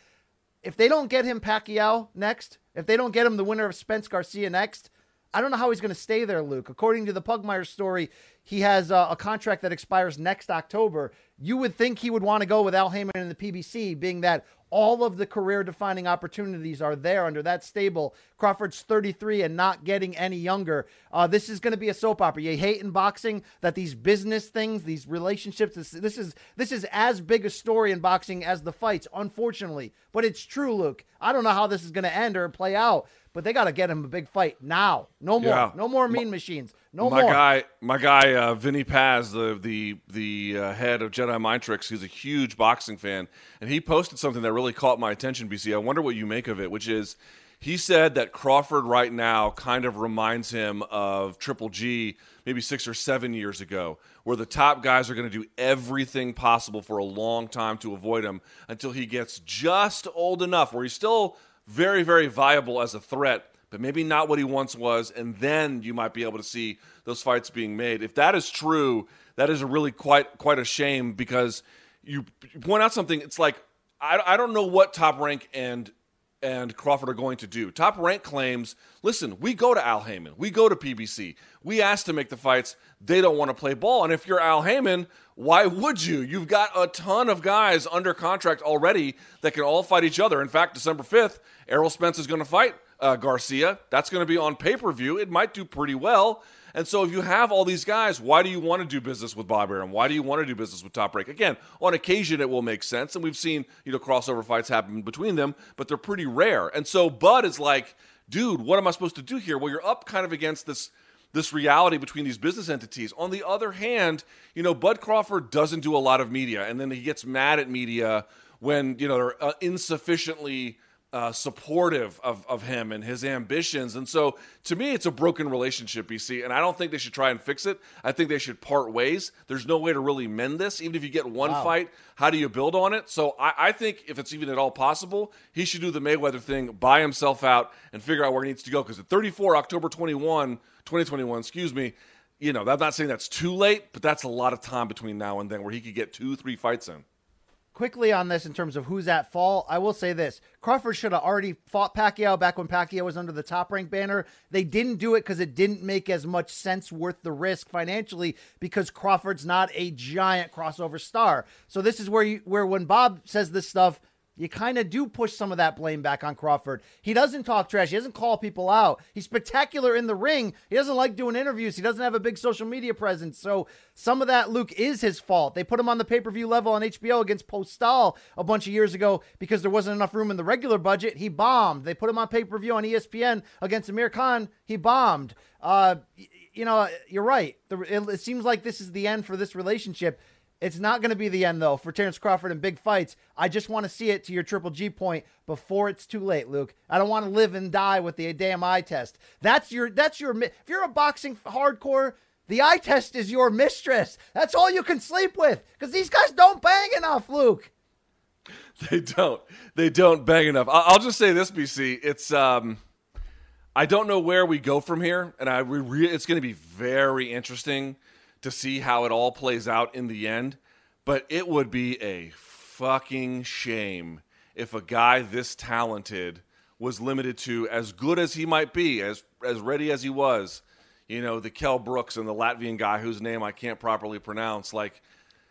if they don't get him Pacquiao next, if they don't get him the winner of Spence Garcia next, I don't know how he's going to stay there, Luke. According to the Pugmire story, he has a, a contract that expires next October. You would think he would want to go with Al Haymon and the PBC, being that all of the career defining opportunities are there under that stable. Crawford's 33 and not getting any younger. Uh, this is going to be a soap opera. You hate in boxing that these business things, these relationships, this, this is this is as big a story in boxing as the fights, unfortunately. But it's true, Luke. I don't know how this is going to end or play out, but they got to get him a big fight now. No more. Yeah. No more mean machines. No my more. guy, my guy, uh, Vinnie Paz, the the the uh, head of Jedi Mind Tricks, he's a huge boxing fan, and he posted something that really caught my attention. BC, I wonder what you make of it. Which is, he said that Crawford right now kind of reminds him of Triple G, maybe six or seven years ago, where the top guys are going to do everything possible for a long time to avoid him until he gets just old enough, where he's still very, very viable as a threat but maybe not what he once was, and then you might be able to see those fights being made. If that is true, that is a really quite quite a shame because you, you point out something. It's like I, I don't know what Top Rank and and Crawford are going to do. Top Rank claims, listen, we go to Al Haymon, we go to PBC, we ask to make the fights. They don't want to play ball, and if you're Al Haymon, why would you? You've got a ton of guys under contract already that can all fight each other. In fact, December fifth, Errol Spence is going to fight uh, Garcia. That's going to be on pay per view. It might do pretty well. And so, if you have all these guys, why do you want to do business with Bob Arum? Why do you want to do business with Top Rank? Again, on occasion it will make sense, and we've seen you know crossover fights happen between them, but they're pretty rare. And so, Bud is like, dude, what am I supposed to do here? Well, you're up kind of against this this reality between these business entities. On the other hand, you know, Bud Crawford doesn't do a lot of media, and then he gets mad at media when you know they're uh, insufficiently uh, supportive of, of him and his ambitions. And so to me, it's a broken relationship, BC. And I don't think they should try and fix it. I think they should part ways. There's no way to really mend this. Even if you get one Wow. fight, how do you build on it? So I, I think if it's even at all possible, he should do the Mayweather thing, buy himself out, and figure out where he needs to go. Because at 34, October 21, 2021, excuse me, you know, I'm not saying that's too late, but that's a lot of time between now and then where he could get two, three fights in. Quickly on this in terms of who's at fault, I will say this: Crawford should have already fought Pacquiao back when Pacquiao was under the top rank banner. They didn't do it because it didn't make as much sense worth the risk financially because Crawford's not a giant crossover star. So this is where you where when Bob says this stuff. You kind of do push some of that blame back on Crawford. He doesn't talk trash. He doesn't call people out. He's spectacular in the ring. He doesn't like doing interviews. He doesn't have a big social media presence. So some of that, Luke, is his fault. They put him on the pay per view level on HBO against Postol a bunch of years ago because there wasn't enough room in the regular budget. He bombed. They put him on pay per view on ESPN against Amir Khan. He bombed. Uh, you know, you're right. It seems like this is the end for this relationship. It's not going to be the end, though, for Terrence Crawford in big fights. I just want to see it to your Triple G point before it's too late, Luke. I don't want to live and die with the damn eye test. That's your. That's your. If you're a boxing hardcore, the eye test is your mistress. That's all you can sleep with because these guys don't bang enough, Luke. They don't. They don't bang enough. I'll just say this, BC. It's um, I don't know where we go from here, and I re- it's going to be very interesting to see how it all plays out in the end. But it would be a fucking shame if a guy this talented was limited to as good as he might be, as as ready as he was. You know, the Kell Brooks and the Latvian guy whose name I can't properly pronounce, like.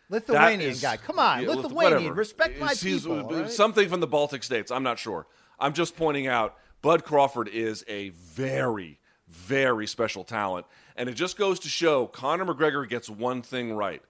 Lithuanian is- guy. Come on, yeah, Lithuanian. whatever. Respect my He's- people. right? Something from the Baltic states. I'm not sure. I'm just pointing out Bud Crawford is a very, very special talent. And it just goes to show Conor McGregor gets one thing right.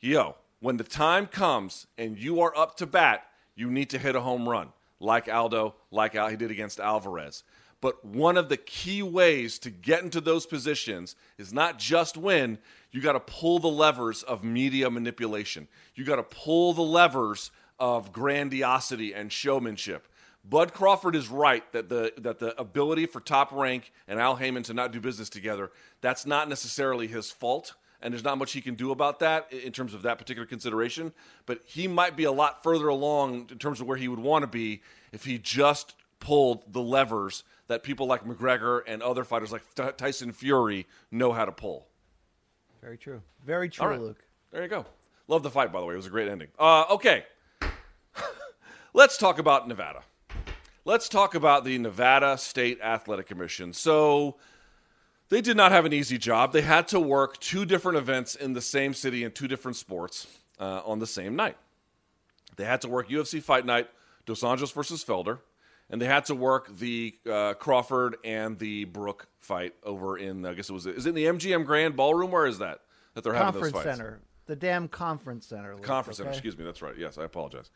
Yo, when the time comes and you are up to bat, you need to hit a home run, like Aldo, like he did against Alvarez. But one of the key ways to get into those positions is not just win, you got to pull the levers of media manipulation. You got to pull the levers of grandiosity and showmanship. Bud Crawford is right that the that the ability for Top Rank and Al Haymon to not do business together, that's not necessarily his fault and there's not much he can do about that in terms of that particular consideration. But he might be a lot further along in terms of where he would want to be if he just pulled the levers that people like McGregor and other fighters like Ty- Tyson Fury know how to pull. Very true. Very true, right. Luke. There you go. Love the fight, by the way. It was a great ending. Uh, okay. Let's talk about Nevada. Let's talk about the Nevada State Athletic Commission. So, they did not have an easy job. They had to work two different events in the same city in two different sports uh, on the same night. They had to work UFC Fight Night, Dos Anjos versus Felder, and they had to work the uh, Crawford and the Brook fight over in, I guess it was, is it in the MGM Grand Ballroom? Where is that? That they're having Conference those fights? Center. The damn conference center. Luke, Conference Center, excuse me. That's right. Yes, I apologize.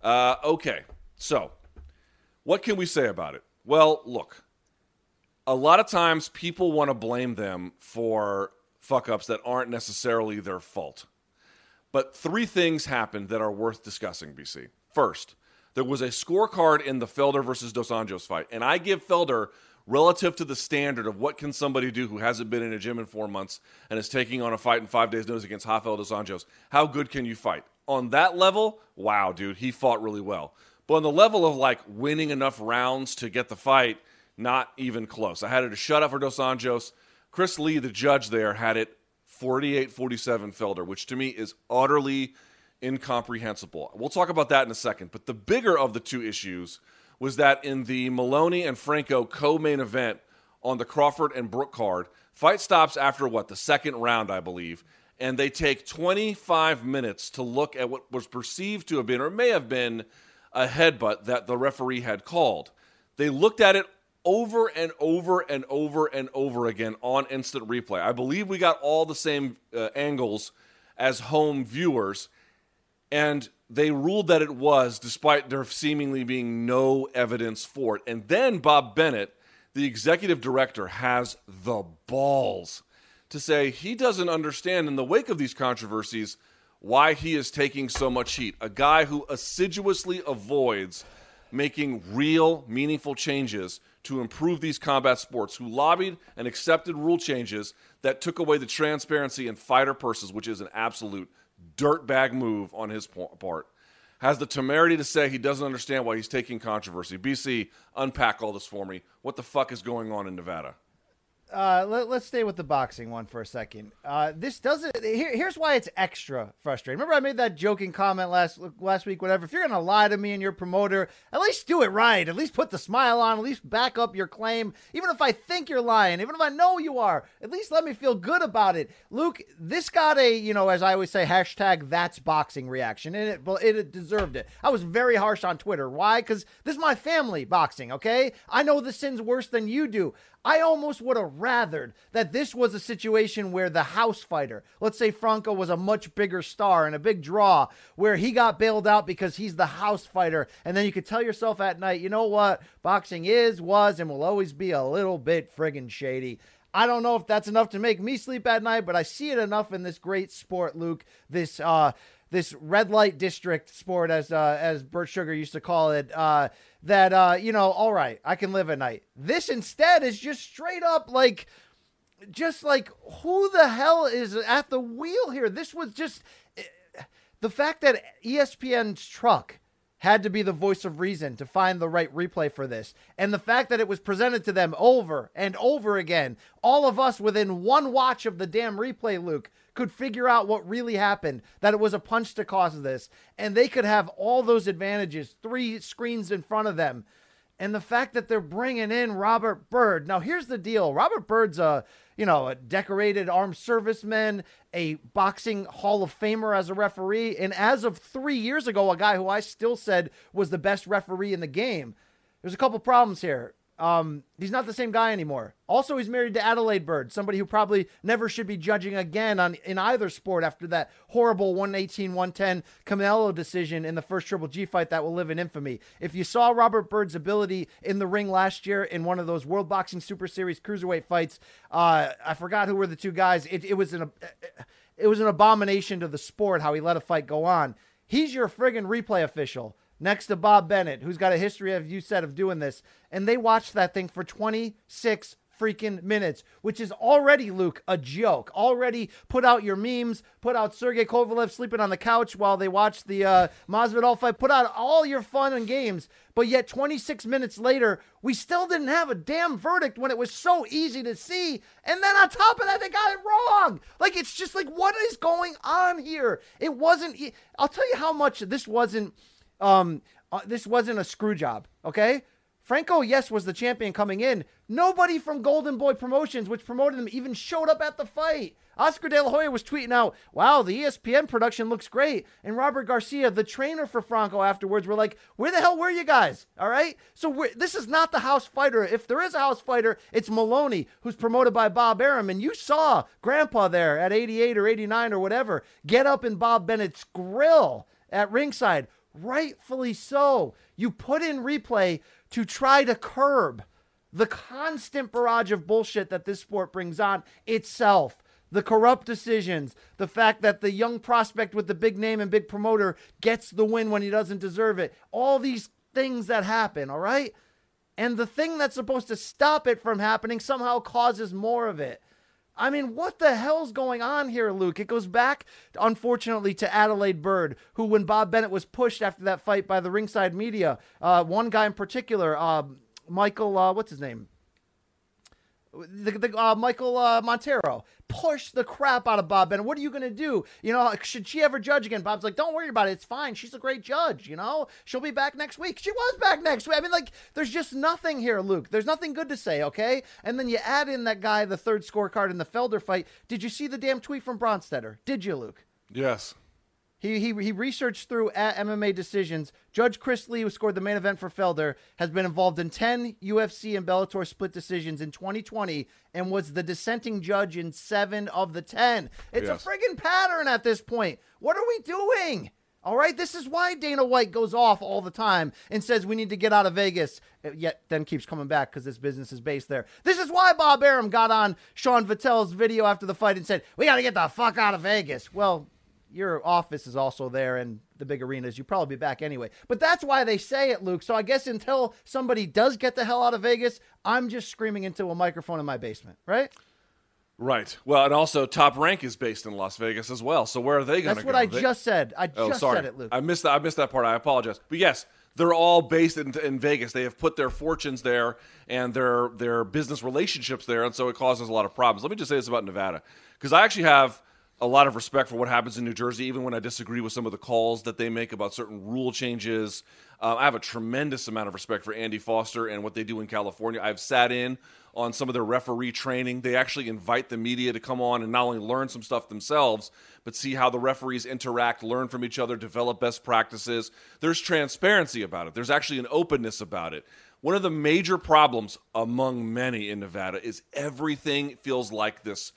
Uh, okay, so what can we say about it? Well, look, a lot of times people want to blame them for fuck ups that aren't necessarily their fault. But three things happened that are worth discussing, BC. First, there was a scorecard in the Felder versus Dos Anjos fight, and I give Felder relative to the standard of what can somebody do who hasn't been in a gym in four months and is taking on a fight in five days' notice against Rafael Dos Anjos. How good can you fight? On that level, wow, dude, he fought really well. But on the level of like winning enough rounds to get the fight, not even close. I had it a shutout for Dos Anjos. Chris Lee, the judge there, had it 48 47 Felder, which to me is utterly incomprehensible. We'll talk about that in a second. But the bigger of the two issues was that in the Moloney and Franco co main event on the Crawford and Brook card, fight stops after what, the second round, I believe. And they take 25 minutes to look at what was perceived to have been, or may have been, a headbutt that the referee had called. They looked at it over and over and over and over again on instant replay. I believe we got all the same uh, angles as home viewers, and they ruled that it was, despite there seemingly being no evidence for it. And then Bob Bennett, the executive director, has the balls to say he doesn't understand in the wake of these controversies why he is taking so much heat. A guy who assiduously avoids making real, meaningful changes to improve these combat sports, who lobbied and accepted rule changes that took away the transparency in fighter purses, which is an absolute dirtbag move on his part, has the temerity to say he doesn't understand why he's taking controversy. BC, unpack all this for me. What the fuck is going on in Nevada? Uh, let, us stay with the boxing one for a second. Uh, this doesn't. Here, here's why it's extra frustrating. Remember, I made that joking comment last last week. Whatever. If you're gonna lie to me and your promoter, at least do it right. At least put the smile on. At least back up your claim. Even if I think you're lying, even if I know you are, at least let me feel good about it. Luke, this got a you know, as I always say, hashtag that's boxing reaction, and it it, it deserved it. I was very harsh on Twitter. Why? Because this is my family boxing. Okay, I know the sin's worse than you do. I almost would have rathered that this was a situation where the house fighter, let's say Franco was a much bigger star and a big draw, where he got bailed out because he's the house fighter. And then you could tell yourself at night, you know what? Boxing is, was, and will always be a little bit friggin' shady. I don't know if that's enough to make me sleep at night, but I see it enough in this great sport, Luke. This uh this red light district sport, as uh, as Bert Sugar used to call it, uh, that uh, you know, all right, I can live at night. This instead is just straight up like, just like who the hell is at the wheel here? This was just eh, the fact that ESPN's truck had to be the voice of reason to find the right replay for this. And the fact that it was presented to them over and over again, all of us within one watch of the damn replay, Luke, could figure out what really happened, that it was a punch to cause this, and they could have all those advantages, three screens in front of them. And the fact that they're bringing in Robert Byrd. Now, here's the deal Robert Byrd's a, you know, a decorated armed serviceman, a boxing Hall of Famer as a referee, and as of three years ago, a guy who I still said was the best referee in the game. There's a couple problems here. Um, he's not the same guy anymore. Also, he's married to Adelaide Byrd, somebody who probably never should be judging again on in either sport after that horrible 118-110 Canelo decision in the first Triple G fight that will live in infamy. If you saw Robert Byrd's ability in the ring last year in one of those World Boxing Super Series cruiserweight fights, uh, I forgot who were the two guys. It, it was an it was an abomination to the sport how he let a fight go on. He's your friggin' replay official next to Bob Bennett, who's got a history, of you said, of doing this. And they watched that thing for 26 freaking minutes, which is already, Luke, a joke. Already put out your memes, put out Sergey Kovalev sleeping on the couch while they watch the uh, Masvidal fight, put out all your fun and games. But yet, 26 minutes later, we still didn't have a damn verdict when it was so easy to see. And then on top of that, they got it wrong. Like, it's just like, what is going on here? It wasn't, I'll tell you how much this wasn't um, uh, this wasn't a screw job, okay? Franco, yes, was the champion coming in. Nobody from Golden Boy Promotions, which promoted him, even showed up at the fight. Oscar De La Hoya was tweeting out, wow, the ESPN production looks great. And Robert Garcia, the trainer for Franco, afterwards were like, where the hell were you guys? All right? So this is not the house fighter. If there is a house fighter, it's Moloney, who's promoted by Bob Arum. And you saw Grandpa there at 88 or 89 or whatever get up in Bob Bennett's grill at ringside rightfully so. You put in replay to try to curb the constant barrage of bullshit that this sport brings on itself. The corrupt decisions, the fact that the young prospect with the big name and big promoter gets the win when he doesn't deserve it. All these things that happen, all right? And the thing that's supposed to stop it from happening somehow causes more of it. I mean, what the hell's going on here, Luke? It goes back, unfortunately, to Adelaide Byrd, who, when Bob Bennett was pushed after that fight by the ringside media, uh, one guy in particular, uh, Michael, uh, what's his name? The, the uh, Michael uh, Montero pushed the crap out of Bob Bennett. What are you going to do? You know, should she ever judge again? Bob's like, don't worry about it. It's fine. She's a great judge. You know, she'll be back next week. She was back next week. I mean, like, there's just nothing here, Luke. There's nothing good to say, okay? And then you add in that guy, the third scorecard in the Felder fight. Did you see the damn tweet from Bronstetter? Did you, Luke? Yes. He, he, he researched through at MMA decisions. Judge Chris Lee, who scored the main event for Felder, has been involved in 10 UFC and Bellator split decisions in 2020 and was the dissenting judge in seven of the 10. It's Yes. a friggin' pattern at this point. What are we doing? All right, this is why Dana White goes off all the time and says we need to get out of Vegas, yet then keeps coming back because this business is based there. This is why Bob Arum got on Sean Vatel's video after the fight and said, We got to get the fuck out of Vegas. Well, your office is also there and the big arenas. You probably be back anyway. But that's why they say it, Luke. So I guess until somebody does get the hell out of Vegas, I'm just screaming into a microphone in my basement, right? Right. Well, and also Top Rank is based in Las Vegas as well. So where are they going to go? That's what I They- just said. I Oh, just sorry. said it, Luke. I missed that. I missed that part. I apologize. But yes, they're all based in, in Vegas. They have put their fortunes there and their their business relationships there, and so it causes a lot of problems. Let me just say this about Nevada, because I actually have a lot of respect for what happens in New Jersey, even when I disagree with some of the calls that they make about certain rule changes. Uh, I have a tremendous amount of respect for Andy Foster and what they do in California. I've sat in on some of their referee training. They actually invite the media to come on and not only learn some stuff themselves, but see how the referees interact, learn from each other, develop best practices. There's transparency about it, there's actually an openness about it. One of the major problems among many in Nevada is everything feels like this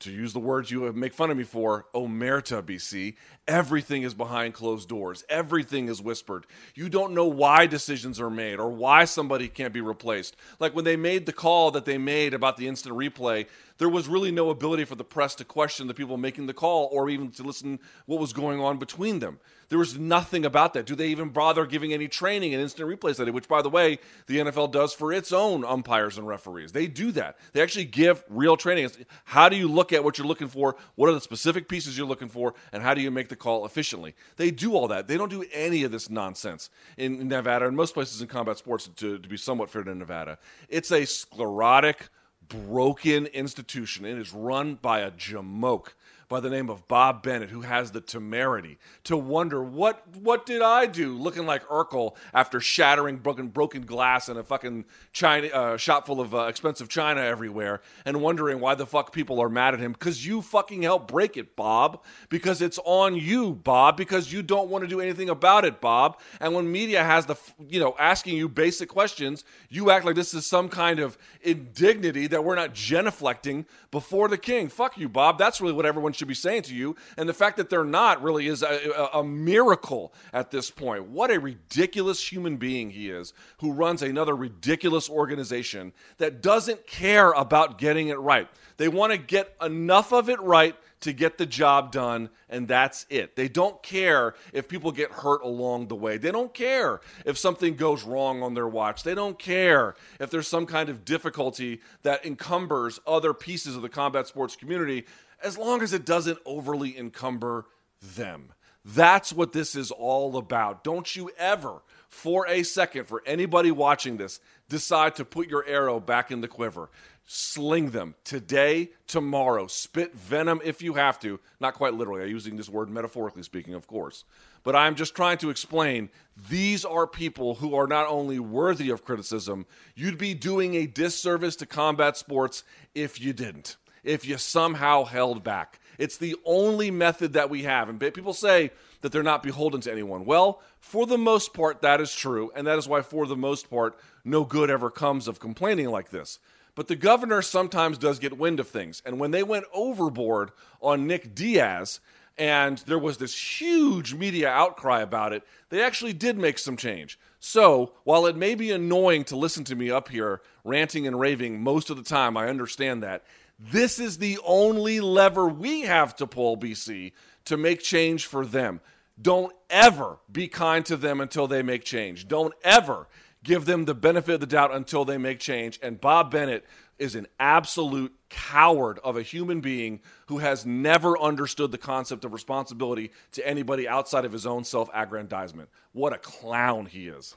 to use the words you make fun of me for, oh, omerta, BC. Everything is behind closed doors. Everything is whispered. You don't know why decisions are made or why somebody can't be replaced. Like when they made the call that they made about the instant replay, there was really no ability for the press to question the people making the call or even to listen what was going on between them. There was nothing about that. Do they even bother giving any training in instant replays that which by the way, the NFL does for its own umpires and referees. They do that. They actually give real training. How do you look at what you're looking for? What are the specific pieces you're looking for? And how do you make the call efficiently? They do all that. They don't do any of this nonsense in Nevada and most places in combat sports to, to be somewhat fair to Nevada. It's a sclerotic, broken institution. It is run by a jamoke by the name of Bob Bennett, who has the temerity to wonder what what did I do, looking like Urkel after shattering broken broken glass in a fucking China uh, shop full of uh, expensive china everywhere, and wondering why the fuck people are mad at him because you fucking helped break it, Bob, because it's on you, Bob, because you don't want to do anything about it, Bob. And when media has the you know asking you basic questions, you act like this is some kind of indignity that we're not genuflecting before the king. Fuck you, Bob. That's really what everyone should be saying to you. And the fact that they're not really is a, a, a miracle at this point. What a ridiculous human being he is who runs another ridiculous organization that doesn't care about getting it right. They want to get enough of it right to get the job done, and that's it. They don't care if people get hurt along the way. They don't care if something goes wrong on their watch. They don't care if there's some kind of difficulty that encumbers other pieces of the combat sports community, as long as it doesn't overly encumber them. That's what this is all about. Don't you ever, for a second, for anybody watching this, decide to put your arrow back in the quiver. Sling them today, tomorrow. Spit venom if you have to. Not quite literally. I'm using this word metaphorically speaking, of course. But I'm just trying to explain these are people who are not only worthy of criticism, you'd be doing a disservice to combat sports if you didn't, if you somehow held back. It's the only method that we have. And people say that they're not beholden to anyone. Well, for the most part, that is true. And that is why, for the most part, no good ever comes of complaining like this. But the governor sometimes does get wind of things. And when they went overboard on Nick Diaz, and there was this huge media outcry about it, they actually did make some change. So, while it may be annoying to listen to me up here ranting and raving most of the time, I understand that. This is the only lever we have to pull, BC, to make change for them. Don't ever be kind to them until they make change. Don't ever give them the benefit of the doubt until they make change. And Bob Bennett is an absolute coward of a human being who has never understood the concept of responsibility to anybody outside of his own self aggrandizement. What a clown he is.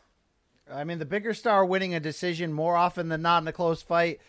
I mean, the bigger star winning a decision more often than not in a close fight,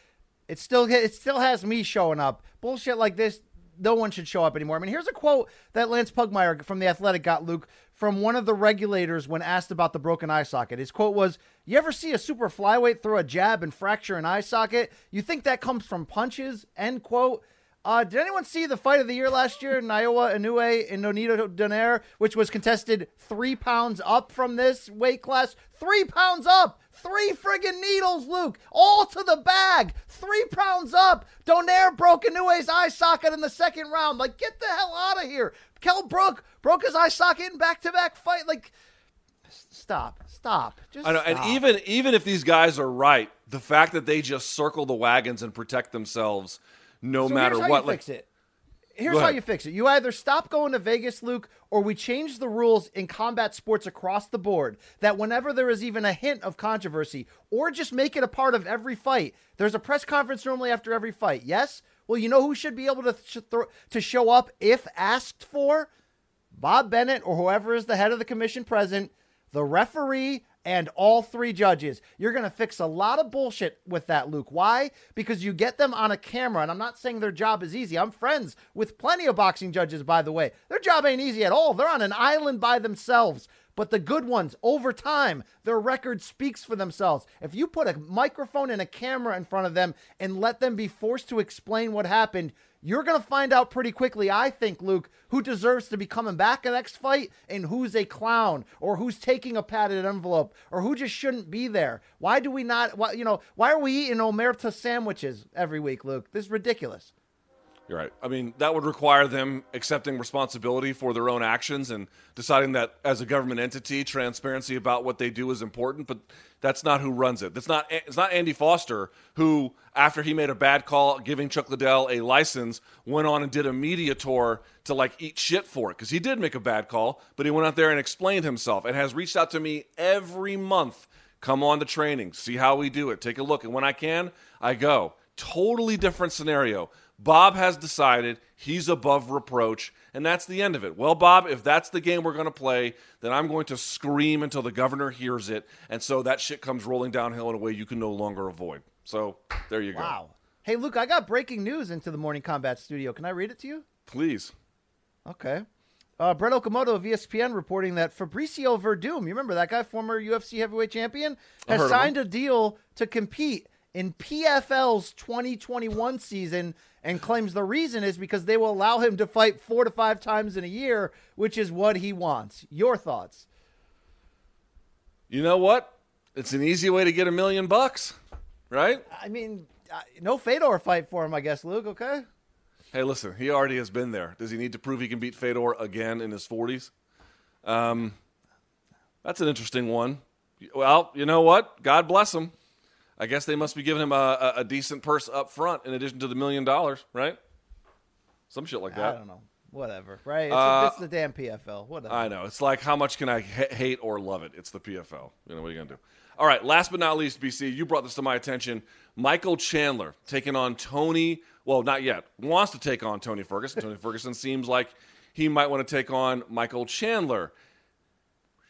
it still it still has me showing up. Bullshit like this, no one should show up anymore. I mean, here's a quote that Lance Pugmire from the Athletic got Luke from one of the regulators when asked about the broken eye socket. His quote was, "You ever see a super flyweight throw a jab and fracture an eye socket? You think that comes from punches?" End quote. Uh, did anyone see the fight of the year last year, Naoya Inoue and Nonito Donaire, which was contested three pounds up from this weight class? Three pounds up! Three friggin' needles, Luke! All to the bag! Three pounds up! Donaire broke Inoue's eye socket in the second round. Like, get the hell out of here! Kell Brook broke his eye socket in back-to-back fight. Like, stop, stop. Just I know, stop. and even even if these guys are right, the fact that they just circle the wagons and protect themselves no So matter here's how what, you like fix it. Here's how you fix it. You either stop going to Vegas, Luke, or we change the rules in combat sports across the board that whenever there is even a hint of controversy, or just make it a part of every fight, there's a press conference normally after every fight. Yes? Well, you know who should be able to sh- thro- to show up if asked for? Bob Bennett or whoever is the head of the commission present, the referee, and all three judges. You're going to fix a lot of bullshit with that, Luke. Why? Because you get them on a camera, and I'm not saying their job is easy. I'm friends with plenty of boxing judges, by the way. Their job ain't easy at all. They're on an island by themselves. But the good ones, over time, their record speaks for themselves. If you put a microphone and a camera in front of them and let them be forced to explain what happened, you're going to find out pretty quickly, I think, Luke, who deserves to be coming back the next fight and who's a clown or who's taking a padded envelope or who just shouldn't be there. Why do we not, why, you know, why are we eating omerta sandwiches every week, Luke? This is ridiculous. You're right. I mean, that would require them accepting responsibility for their own actions and deciding that as a government entity, transparency about what they do is important. But that's not who runs it. That's not. It's not Andy Foster who, after he made a bad call, giving Chuck Liddell a license, went on and did a media tour to like eat shit for it because he did make a bad call, but he went out there and explained himself and has reached out to me every month. Come on the training, see how we do it, take a look, and when I can, I go. Totally different scenario. Bob has decided he's above reproach, and that's the end of it. Well, Bob, if that's the game we're going to play, then I'm going to scream until the governor hears it, and so that shit comes rolling downhill in a way you can no longer avoid. So there you go. Wow. Hey, Luke, I got breaking news into the Morning Combat Studio. Can I read it to you? Please. Okay. Uh, Brett Okamoto of ESPN reporting that Fabricio Werdum, you remember that guy, former UFC heavyweight champion, has heard of him. signed a deal to compete in PFL's 2021 season and claims the reason is because they will allow him to fight four to five times in a year, which is what he wants. Your thoughts? You know what? It's an easy way to get a million bucks, right? I mean, uh, no Fedor fight for him, I guess, Luke, okay? Hey, listen, he already has been there. Does he need to prove he can beat Fedor again in his 40s? Um, that's an interesting one. Well, you know what? God bless him. I guess they must be giving him a, a, decent purse up front in addition to the million dollars, right? Some shit like that. I don't know. Whatever, right? It's, Uh, it's the damn PFL. Whatever. I know. It's like how much can I ha- hate or love it? It's the PFL. You know what are you gonna do? All right. Last but not least, BC, you brought this to my attention. Michael Chandler taking on Tony. Well, not yet. Wants to take on Tony Ferguson. Tony Ferguson seems like he might want to take on Michael Chandler.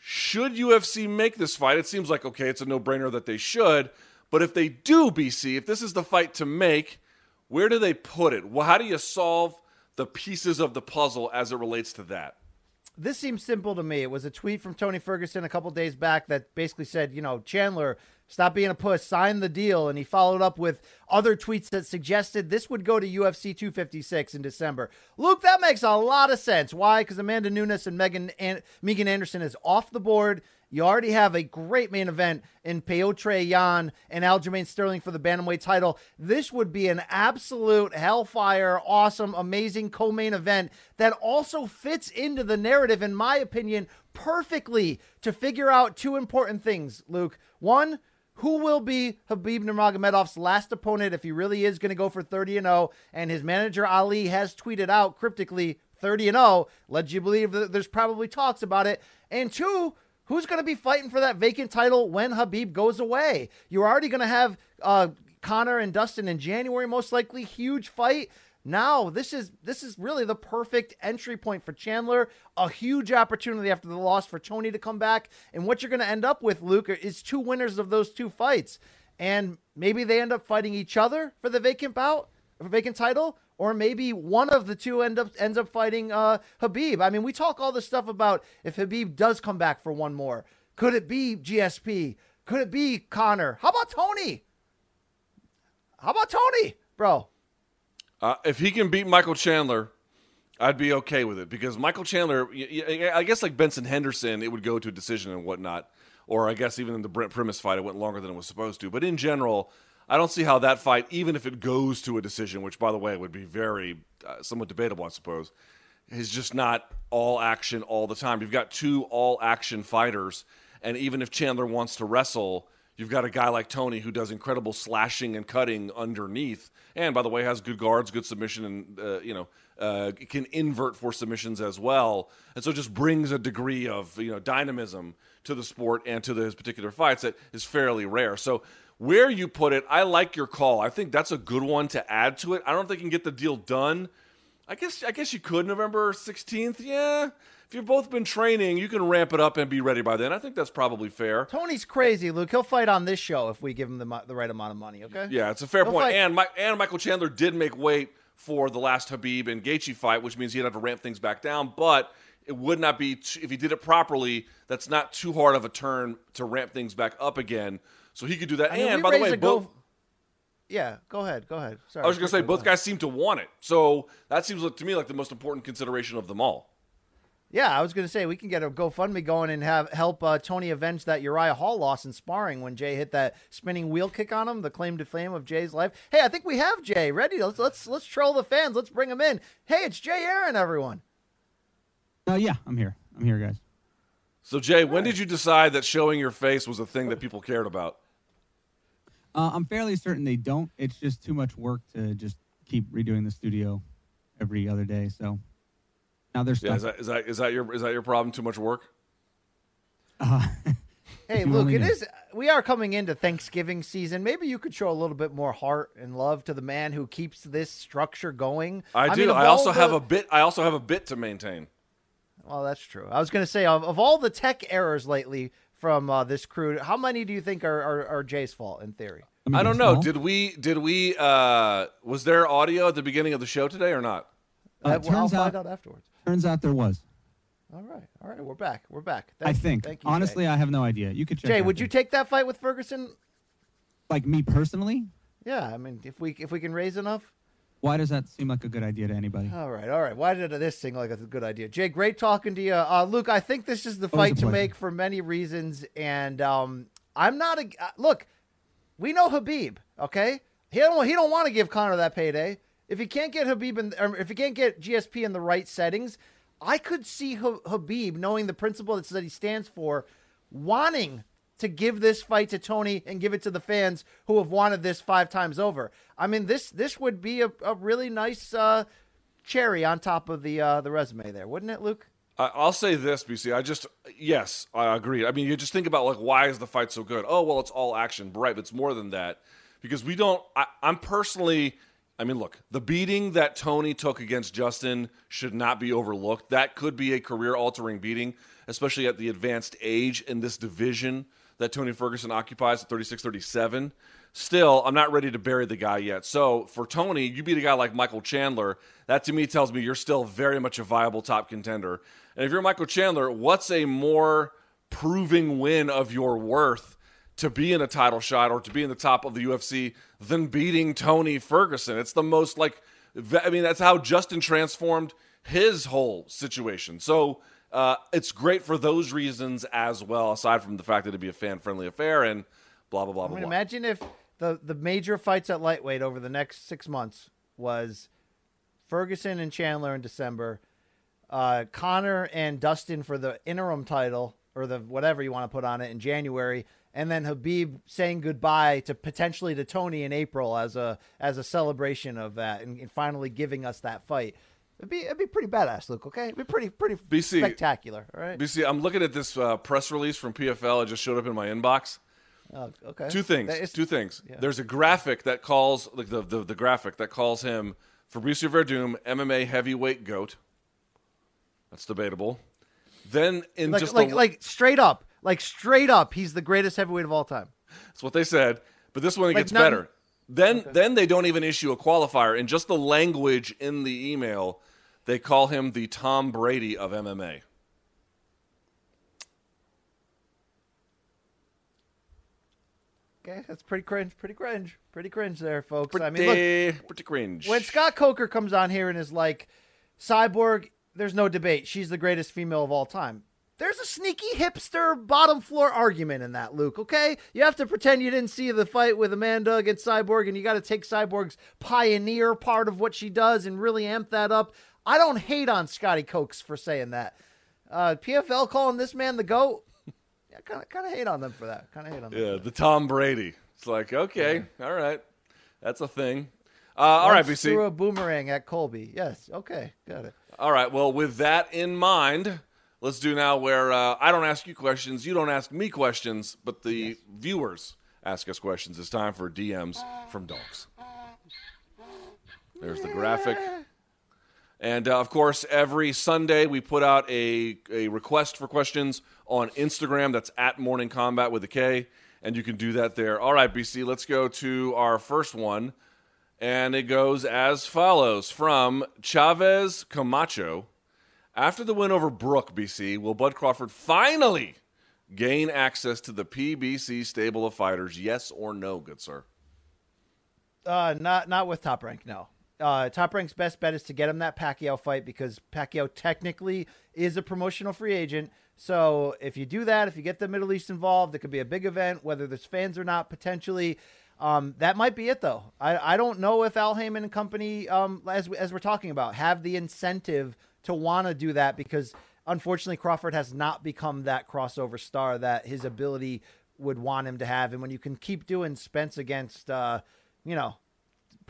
Should UFC make this fight? It seems like okay, it's a no-brainer that they should. But if they do, BC, if this is the fight to make, where do they put it? Well, how do you solve the pieces of the puzzle as it relates to that? this seems simple to me. It was a tweet from Tony Ferguson a couple days back that basically said, you know, Chandler, Stop being a puss. Sign the deal. And he followed up with other tweets that suggested this would go to UFC 256 in December. Luke, that makes a lot of sense. Why? Because Amanda Nunes and Megan An- Megan Anderson is off the board. You already have a great main event in Petr Yan and Aljamain Sterling for the bantamweight title. This would be an absolute hellfire, awesome, amazing co-main event that also fits into the narrative, in my opinion, perfectly to figure out two important things. Luke, one, who will be Khabib Nurmagomedov's last opponent if he really is going to go for 30 and 0? And his manager Ali has tweeted out cryptically 30 and 0, led you believe that there's probably talks about it. And two, who's going to be fighting for that vacant title when Khabib goes away? You're already going to have uh, Conor and Dustin in January, most likely, huge fight. Now, this is this is really the perfect entry point for Chandler. A huge opportunity after the loss for Tony to come back. And what you're going to end up with, Luke, is two winners of those two fights. And maybe they end up fighting each other for the vacant bout, for vacant title, or maybe one of the two end up ends up fighting uh, Khabib. I mean, we talk all this stuff about if Khabib does come back for one more. Could it be GSP? Could it be Conor? How about Tony? How about Tony, bro? Uh, if he can beat Michael Chandler, I'd be okay with it because Michael Chandler, I guess like Benson Henderson, it would go to a decision and whatnot. Or I guess even in the Brent Primus fight, it went longer than it was supposed to. But in general, I don't see how that fight, even if it goes to a decision, which by the way would be very uh, somewhat debatable, I suppose, is just not all action all the time. You've got two all action fighters, and even if Chandler wants to wrestle, You've got a guy like Tony who does incredible slashing and cutting underneath, and by the way, has good guards, good submission, and uh, you know uh, can invert for submissions as well. And so, just brings a degree of you know dynamism to the sport and to his particular fights that is fairly rare. So, where you put it, I like your call. I think that's a good one to add to it. I don't think you can get the deal done. I guess I guess you could November sixteenth. Yeah, if you've both been training, you can ramp it up and be ready by then. I think that's probably fair. Tony's crazy, Luke. He'll fight on this show if we give him the, the right amount of money. Okay. Yeah, it's a fair He'll point. fight- And my, and Michael Chandler did make weight for the last Khabib and Gaethje fight, which means he'd have to ramp things back down. But it would not be t- if he did it properly. That's not too hard of a turn to ramp things back up again. So he could do that. I mean, and by the way, a go- both. Yeah, go ahead. Go ahead. Sorry. I was going to say both guys seem to want it. So that seems like, to me like the most important consideration of them all. Yeah, I was going to say we can get a GoFundMe going and have help uh, Tony avenge that Uriah Hall loss in sparring when Jay hit that spinning wheel kick on him, the claim to fame of Jay's life. Hey, I think we have Jay ready. Let's let's let's troll the fans. Let's bring him in. Hey, it's Jay Aaron, everyone. Uh, yeah, I'm here. I'm here, guys. So Jay, when did you decide that showing your face was a thing that people cared about? Uh, I'm fairly certain they don't. It's just too much work to just keep redoing the studio every other day. So now they're Yeah, stuck. is that is that is that your is that your problem? Too much work? Uh, Hey, You Luke, only it know. is. We are coming into Thanksgiving season. Maybe you could show a little bit more heart and love to the man who keeps this structure going. I, do. mean, I all also have a bit. I also have a bit to maintain. Well, that's true. I was going to say of, of all the tech errors lately from uh, this crew, how many do you think are, are, are Jay's fault in theory? let me I don't know. no? Did we? Did we? uh Was there audio at the beginning of the show today or not? Uh, That- well, I'll turns find out- out afterwards. Turns out there was. All right, all right, we're back. We're back. I Thank you. think. Thank you, Honestly, Jay. I have no idea. You could check. Jay, that would you take that fight with Ferguson? like me personally? Yeah, I mean, if we if we can raise enough. Why does that seem like a good idea to anybody? All right, all right. Why did this seem like a good idea? Jay, great talking to you. Uh, Luke, I think this is the Always fight to make for many reasons, and um, I'm not a uh, look. We know Khabib, okay? He don't he don't want to give Conor that payday. If he can't get Khabib in, or if he can't get GSP in the right settings, I could see Ha- Khabib knowing the principle that he stands for, wanting to give this fight to Tony and give it to the fans who have wanted this five times over. I mean, this this would be a, a really nice uh, cherry on top of the uh, the resume there, wouldn't it, Luke? I'll say this, BC. I just yes, I agree. I mean, you just think about like why is the fight so good? Oh, well, it's all action, right? But it's more than that because we don't. I, I'm personally. I mean, look, the beating that Tony took against Justin should not be overlooked. That could be a career-altering beating, especially at the advanced age in this division that Tony Ferguson occupies at 36 37. Still, I'm not ready to bury the guy yet. So for Tony, you beat a guy like Michael Chandler. That to me tells me you're still very much a viable top contender. And if you're Michael Chandler, what's a more proving win of your worth to be in a title shot or to be in the top of the UFC than beating Tony Ferguson. It's the most like, I mean, that's how Justin transformed his whole situation. So uh, it's great for those reasons as well, aside from the fact that it'd be a fan friendly affair and blah, blah, blah, I blah, mean, blah. imagine if the the major fights at lightweight over the next six months was Ferguson and Chandler in December, uh, Conor and Dustin for the interim title or the whatever you want to put on it in January, and then Khabib saying goodbye to potentially to Tony in April as a as a celebration of that and, and finally giving us that fight. It'd be it'd be pretty badass, Luke. Okay, it'd be pretty pretty BC. spectacular. All right. BC, I'm looking at this uh, press release from PFL. It just showed up in my inbox. Oh, okay. Two things. Is- Two things. There's a graphic that calls like the, the the graphic that calls him Fabricio Werdum MMA heavyweight goat. That's debatable. Then in like just like like straight up, like straight up, he's the greatest heavyweight of all time. that's what they said. But this one it Like gets none- better. Then then they don't even issue a qualifier. In just the language in the email, they call him the Tom Brady of MMA. Okay, that's pretty cringe, pretty cringe, pretty cringe there, folks. I mean, look, Pretty, pretty cringe. when Scott Coker comes on here and is like, Cyborg, there's no debate. She's the greatest female of all time. There's a sneaky hipster bottom floor argument in that, Luke, okay? You have to pretend you didn't see the fight with Amanda against Cyborg, and you got to take Cyborg's pioneer part of what she does and really amp that up. I don't hate on Scotty Cokes for saying that. Uh, PFL calling this man the GOAT, yeah, kind of kind of hate on them for that. Kind of hate on them. Yeah, the Tom Brady. It's like, okay, all right. That's a thing. Uh, all right, BC. Threw a boomerang at Colby. Yes. Okay. Got it. All right. Well, with that in mind, let's do now where uh, I don't ask you questions, you don't ask me questions, but the viewers ask us questions. It's time for DMs from dogs. There's the graphic. And uh, of course, every Sunday we put out a, a request for questions on Instagram. That's at Morning Combat with a K. And you can do that there. All right, BC, let's go to our first one. And it goes as follows from Chavez Camacho. After the win over Brook, BC, will Bud Crawford finally gain access to the PBC stable of fighters? Yes or no, good sir? Uh, not not with Top Rank. No. Uh, Top Rank's best bet is to get him that Pacquiao fight because Pacquiao technically is a promotional free agent. So if you do that, if you get the Middle East involved, it could be a big event, whether there's fans or not, potentially. Um, that might be it, though. I, I don't know if Al Haymon and company, um, as as we're talking about, have the incentive to want to do that because unfortunately Crawford has not become that crossover star that his ability would want him to have. And when you can keep doing Spence against, uh, you know,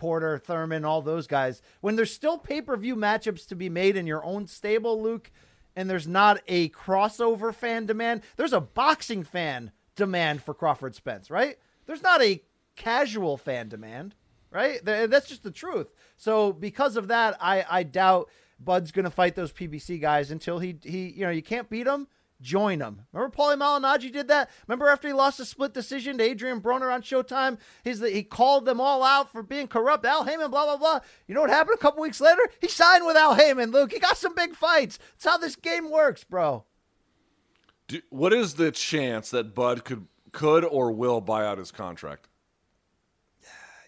Porter, Thurman, all those guys, when there's still pay per view matchups to be made in your own stable, Luke, and there's not a crossover fan demand, there's a boxing fan demand for Crawford Spence, right? There's not a casual fan demand, right? That's just the truth. So because of that, I, I doubt Bud's going to fight those PBC guys until he, he, you know, you can't beat them. Join them. Remember Paulie Malignaggi did that? Remember after he lost a split decision to Adrien Broner on Showtime? He's the, he called them all out for being corrupt. Al Haymon, blah, blah, blah. You know what happened a couple weeks later? He signed with Al Haymon, Luke. He got some big fights. That's how this game works, bro. Do, what is the chance that Bud could could or will buy out his contract?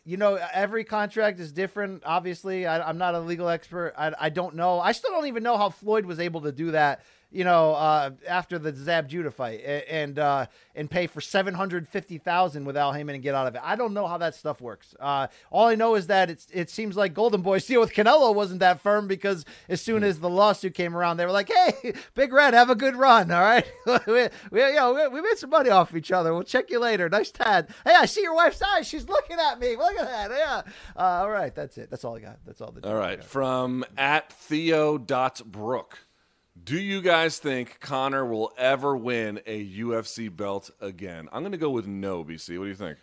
you know, every contract is different. Obviously, I, I'm not a legal expert. I, I don't know. I still don't even know how Floyd was able to do that. You know, uh, after the Zab Judah fight, and uh, and pay for seven hundred fifty thousand with Al Haymon and get out of it. I don't know how that stuff works. Uh, all I know is that it's it seems like Golden Boy's deal with Canelo wasn't that firm because as soon as the lawsuit came around, they were like, "Hey, Big Red, have a good run. All right, we, we, you know, we, we made some money off each other. We'll check you later. Nice tad. Hey, I see your wife's eyes. She's looking at me. Look at that. Yeah. Uh, all right, that's it. That's all I got. That's all. The All right, from at Theo.brook. Do you guys think Conor will ever win a UFC belt again? I'm going to go with no, BC. What do you think?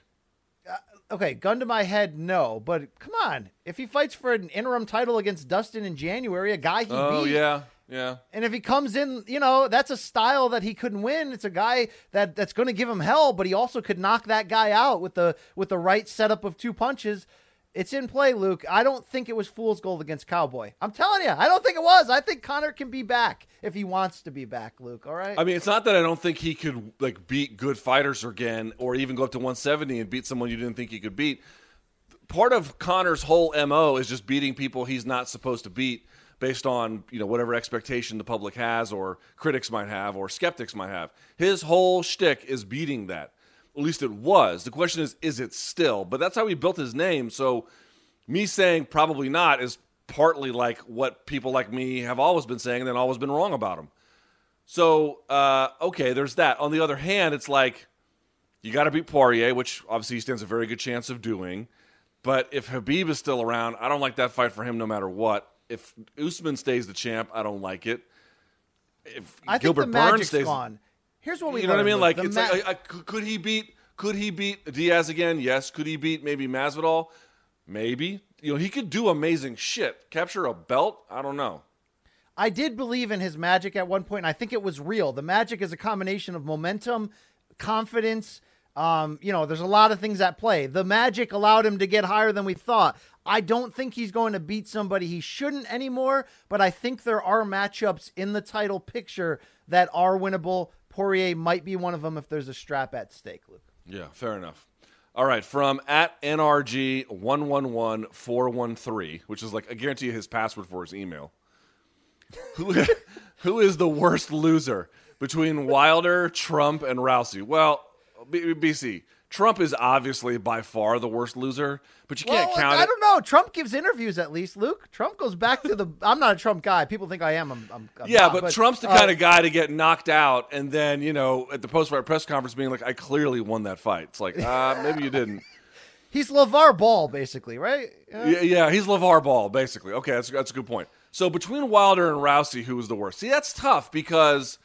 Uh, okay, gun to my head, no. But come on, if he fights for an interim title against Dustin in January, a guy he Oh, beat, yeah, yeah. and if he comes in, you know, that's a style that he couldn't win. It's a guy that that's going to give him hell, but he also could knock that guy out with the with the right setup of two punches. It's in play, Luke. I don't think it was fool's gold against Cowboy. I'm telling you, I don't think it was. I think Conor can be back if he wants to be back, Luke. All right. I mean, it's not that I don't think he could like beat good fighters again, or even go up to 170 and beat someone you didn't think he could beat. Part of Conor's whole mo is just beating people he's not supposed to beat, based on you know whatever expectation the public has, or critics might have, or skeptics might have. His whole shtick is beating that. At least it was. The question is, is it still? But that's how he built his name. So me saying probably not is partly like what people like me have always been saying and then always been wrong about him. So, uh, okay, there's that. On the other hand, it's like you got to beat Poirier, which obviously he stands a very good chance of doing. But if Khabib is still around, I don't like that fight for him no matter what. If Usman stays the champ, I don't like it. If I think Gilbert the magic's Burns stays, gone. Here's what we you know what I mean? Like it's ma- like, I, I- could he beat? Could he beat Diaz again? Yes. Could he beat maybe Masvidal? Maybe. You know, he could do amazing shit. Capture a belt? I don't know. I did believe in his magic at one point. And I think it was real. The magic is a combination of momentum, confidence. Um, you know, there's a lot of things at play. The magic allowed him to get higher than we thought. I don't think he's going to beat somebody he shouldn't anymore, but I think there are matchups in the title picture that are winnable. Poirier might be one of them if there's a strap at stake, Luke. Yeah, fair enough. All right, from at NRG one one one four one three, which is like I guarantee you his password for his email. who who is the worst loser between Wilder, Trump, and Rousey? Well, B- BC Trump is obviously by far the worst loser, but you can't Well, count I it. don't know. Trump gives interviews at least, Luke. Trump goes back to the. I'm not a Trump guy. People think I am. I'm. I'm, I'm Yeah, not, but, Trump's the uh, kind of guy to get knocked out and then, you know, at the post fight press conference being like, I clearly won that fight. It's like, uh, maybe you didn't. He's LeVar Ball, basically, right? Yeah. Yeah, yeah, he's LeVar Ball, basically. Okay, that's, that's a good point. So between Wilder and Rousey, who was the worst? See, that's tough because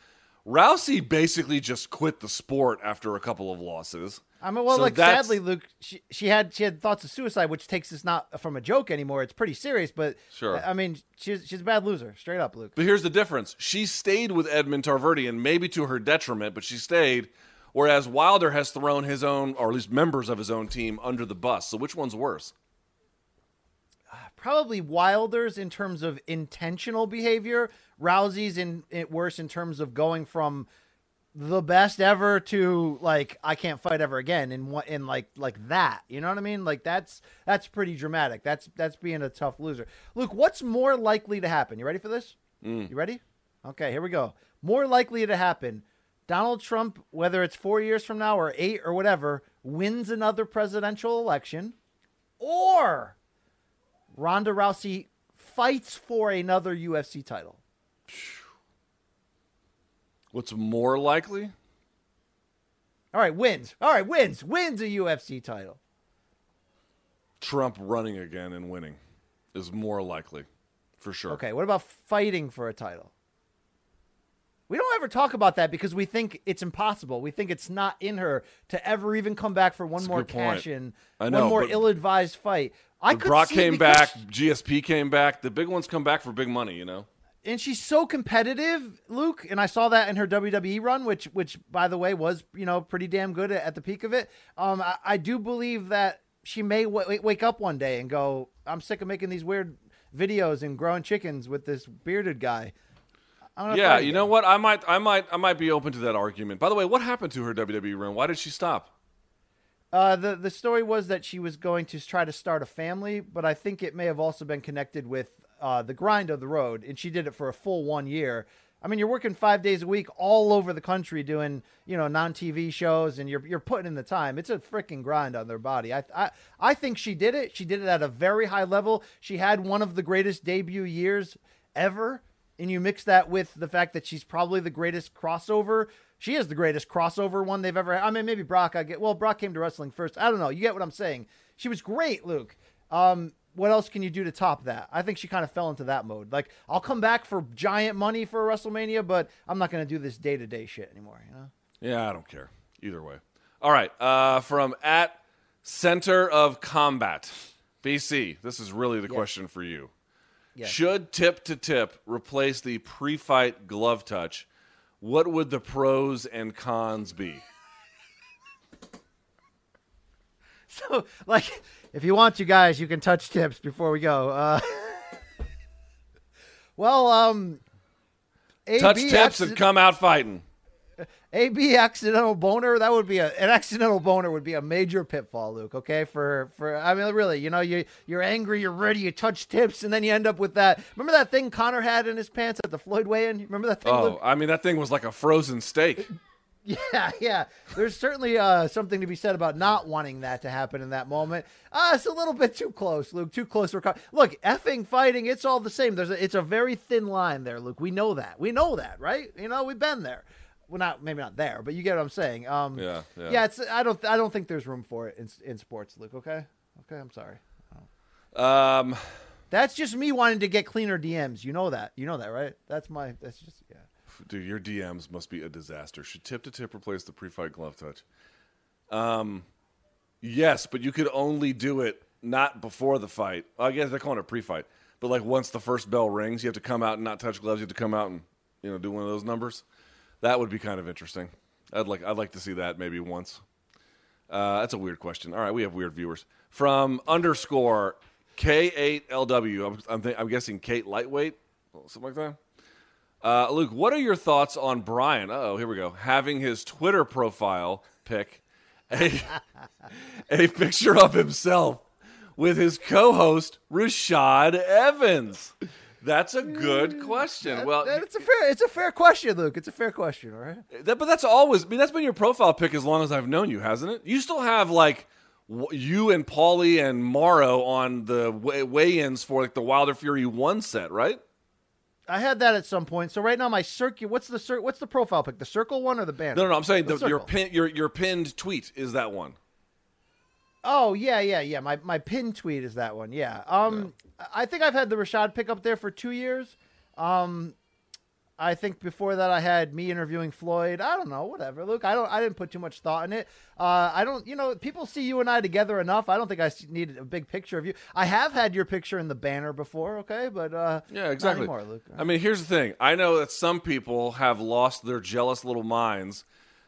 Rousey basically just quit the sport after a couple of losses. I mean, well, So like that's- sadly, Luke, she, she had she had thoughts of suicide, which takes us not from a joke anymore. It's pretty serious, but Sure. I mean, she's she's a bad loser, straight up, Luke. But here's the difference. She stayed with Edmond Tarverdyan, maybe to her detriment, but she stayed. Whereas Wilder has thrown his own, or at least members of his own team, under the bus. So which one's worse? Probably Wilder's in terms of intentional behavior. Rousey's in, in worse in terms of going from the best ever to like I can't fight ever again in what in like like that. You know what I mean? Like that's that's pretty dramatic. That's that's being a tough loser. Luke, what's more likely to happen? You ready for this? Mm. You ready? Okay, here we go. More likely to happen. Donald Trump, whether it's four years from now or eight or whatever, wins another presidential election, or Ronda Rousey fights for another UFC title. What's more likely? All right, wins. All right, wins. Wins a UFC title. Trump running again and winning is more likely, for sure. Okay, what about fighting for a title? We don't ever talk about that because we think it's impossible. We think it's not in her to ever even come back for one That's more cash in, know, one more ill-advised fight. I could Brock see came because- back, GSP came back. The big ones come back for big money, you know. And she's so competitive, Luke. And I saw that in her WWE run, which, which by the way, was you know pretty damn good at, at the peak of it. Um, I, I do believe that she may w- wake up one day and go, "I'm sick of making these weird videos and growing chickens with this bearded guy." Yeah, you know what? I might, I might, I might be open to that argument. By the way, what happened to her WWE run? Why did she stop? Uh, the the story was that she was going to try to start a family, but I think it may have also been connected with uh, the grind of the road, and she did it for a full one year. I mean, you're working five days a week all over the country doing you know non TV shows, and you're you're putting in the time. It's a freaking grind on their body. I I I think she did it. She did it at a very high level. She had one of the greatest debut years ever. And you mix that with the fact that she's probably the greatest crossover. She is the greatest crossover one they've ever had. I mean, maybe Brock. I get well. Brock came to wrestling first. I don't know. You get what I'm saying? She was great, Luke. Um, what else can you do to top that? I think she kind of fell into that mode. Like, I'll come back for giant money for WrestleMania, but I'm not going to do this day to day shit anymore. You know? Yeah, I don't care either way. All right, uh, from at Center of Combat, BC. This is really the question for you. Yes. Should tip to tip replace the pre-fight glove touch? What would the pros and cons be? So, like, if you want to, guys, you can touch tips before we go. Uh, well, um, AB Touch tips accident- and come out fighting. AB accidental boner. That would be a an accidental boner would be a major pitfall, Luke. Okay, for for I mean, really, you know, you you're angry, you're ready, you touch tips, and then you end up with that. Remember that thing Conor had in his pants at the Floyd weigh-in? Remember that thing? Oh, Luke? I mean, that thing was like a frozen steak. Yeah, yeah. There's certainly uh, something to be said about not wanting that to happen in that moment. Uh, it's a little bit too close, Luke. Too close for co- look. Effing fighting, it's all the same. There's a, it's a very thin line there, Luke. We know that. We know that, right? You know, we've been there. Well, not maybe not there, but you get what I'm saying. Um, Yeah, yeah. It's I don't I don't think there's room for it in in sports, Luke. Okay, okay. I'm sorry. Um, That's just me wanting to get cleaner DMs. You know that. You know that, right? That's my. That's just yeah. Dude, your DMs must be a disaster. Should tip to tip replace the pre-fight glove touch? Um, yes, but you could only do it not before the fight. I guess they're calling it pre-fight, but like once the first bell rings, you have to come out and not touch gloves. You have to come out and you know do one of those numbers. That would be kind of interesting. I'd like I'd like to see that maybe once. Uh, that's a weird question. All right, we have weird viewers from underscore K8LW. I'm I'm, th- I'm guessing Kate Lightweight, something like that. Uh, Luke, what are your thoughts on Brian? Oh, here we go. Having his Twitter profile pic a, a picture of himself with his co-host Rashad Evans. That's a good question. Well, it's a fair. It's a fair question, Luke. It's a fair question. All right. that, but that's always. I mean, that's been your profile pic as long as I've known you, hasn't it? You still have like you and Paulie and Morrow on the weigh- weigh-ins for like the Wilder Fury one set, right? I had that at some point. So right now my circle. What's the cir- What's the profile pic? The circle one or the banner? No, no, no I'm saying The the, your pin, your your pinned tweet is that one. Oh yeah, yeah, yeah. My my pin tweet is that one. Yeah. Um, I think I've had the Rashad pick up there for two years. Um, I think before that I had me interviewing Floyd. I don't know, whatever. Luke, I don't. I didn't put too much thought in it. Uh, I don't. You know, people see you and I together enough. I don't think I needed a big picture of you. I have had your picture in the banner before. Okay, but uh, Yeah, exactly. Not anymore, Luke. I mean, here's the thing. I know that some people have lost their jealous little minds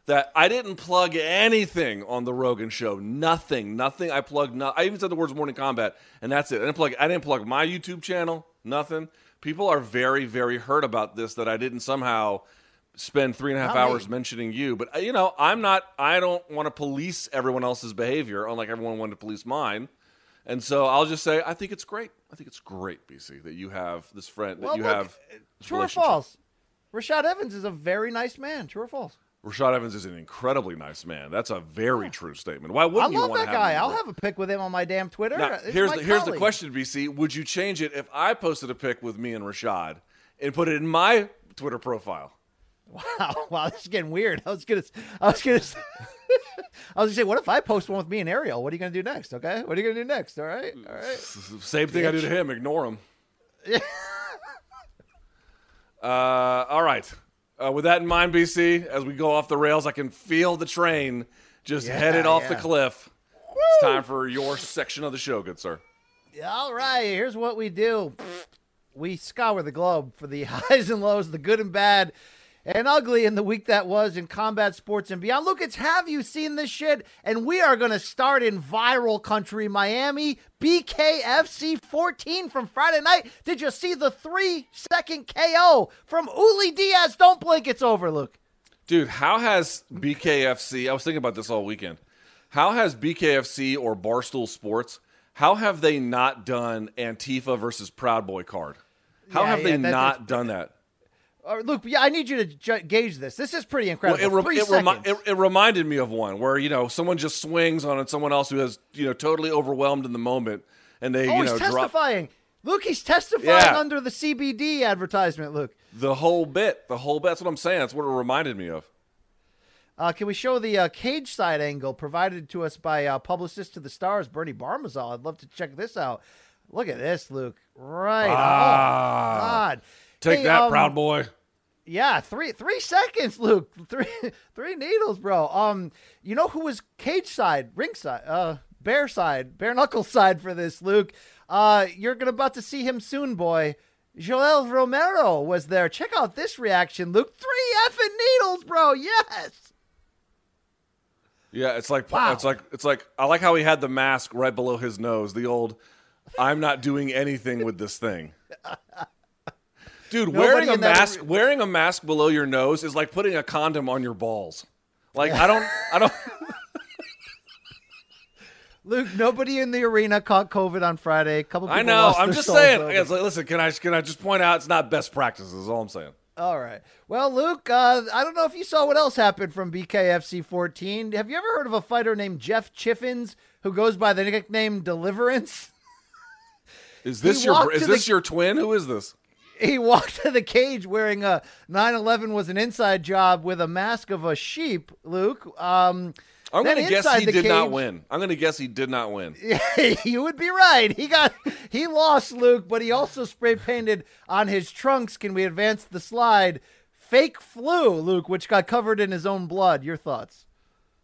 that I didn't plug anything on the Rogan show. Nothing, nothing. I plugged. No, I even said the words "Morning Combat," and that's it. I didn't plug. I didn't plug my YouTube channel. Nothing. People are very, very hurt about this that I didn't somehow spend three and a half Not me. hours mentioning you. But uh, you know, I'm not. I don't want to police everyone else's behavior, unlike everyone wanted to police mine. And so I'll just say, I think it's great. I think it's great, BC, that you have this friend, that well, you look, have. true or false? Rashad Evans is a very nice man. True or false? Rashad Evans is an incredibly nice man. That's a very true statement. Why wouldn't I you love want that to guy. him I'll have a pic with him on my damn Twitter. Now, here's the here's the question, BC. Would you change it if I posted a pic with me and Rashad and put it in my Twitter profile? Wow, wow, this is getting weird. I was gonna, I was gonna, say- I was gonna say, what if I post one with me and Ariel? What are you gonna do next? Okay, what are you gonna do next? All right, all right. Same thing I do to him. Ignore him. uh, all right. Uh, with that in mind, BC, as we go off the rails, I can feel the train just Yeah, headed off the yeah. cliff. It's time for your section of the show, good sir. All right, here's what we do. We scour the globe for the highs and lows, the good and bad and ugly in the week that was in combat sports and beyond. Look, it's have you seen this shit? And we are going to start in viral country, Miami. BKFC 14 from Friday night. Did you see the three second KO from Uli Diaz? Don't blink, it's over, Luke. Dude, how has BKFC? I was thinking about this all weekend. How has BKFC or Barstool Sports? How have they not done Antifa versus Proud Boy card? How Yeah, have they yeah, that- not done that? Luke, yeah, I need you to ju- gauge this. This is pretty incredible. Well, it, re- it, remi- it, it reminded me of one where you know someone just swings on someone else who has you know totally overwhelmed in the moment, and they oh, you he's know drop testifying. Luke, he's testifying Yeah. under the CBD advertisement. Luke, the whole bit. The whole bit. That's what I'm saying. That's what it reminded me of. uh, can we show the uh, cage side angle provided to us by uh, publicist to the stars Bernie Barmazal? I'd love to check this out. Look at this, Luke. Right. Ah. oh, God. Take Hey, that, um, Proud Boy. Yeah, three three seconds, Luke. Three three needles, bro. Um, you know who was cage side, ring side, uh, bear side, bare knuckle side for this, Luke. Uh, you're gonna about to see him soon, boy. Yoel Romero was there. Check out this reaction, Luke. Three effing needles, bro. Yes. Yeah, it's like Wow. it's like it's like I like how he had the mask right below his nose. The old, I'm not doing anything with this thing. Dude, Nobody wearing a mask wearing a mask below your nose is like putting a condom on your balls. Like I don't I don't Luke, nobody in the arena caught COVID on Friday. A couple people I know. I'm just saying. like, listen, can I can I just point out it's not best practices? Is all I'm saying. All right. Well, Luke, uh, I don't know if you saw what else happened from BKFC 14. Have you ever heard of a fighter named Jeff Chiffins who goes by the nickname Deliverance? Is this He your is this the- your twin? Who is this? He walked to the cage wearing a 9/11 was an inside job with a mask of a sheep. Luke, um, I'm going to guess he did not win. I'm going to guess he did not win. you would be right. He got he lost Luke, but he also spray painted on his trunks. Can we advance the slide? Fake flu, Luke, which got covered in his own blood. Your thoughts?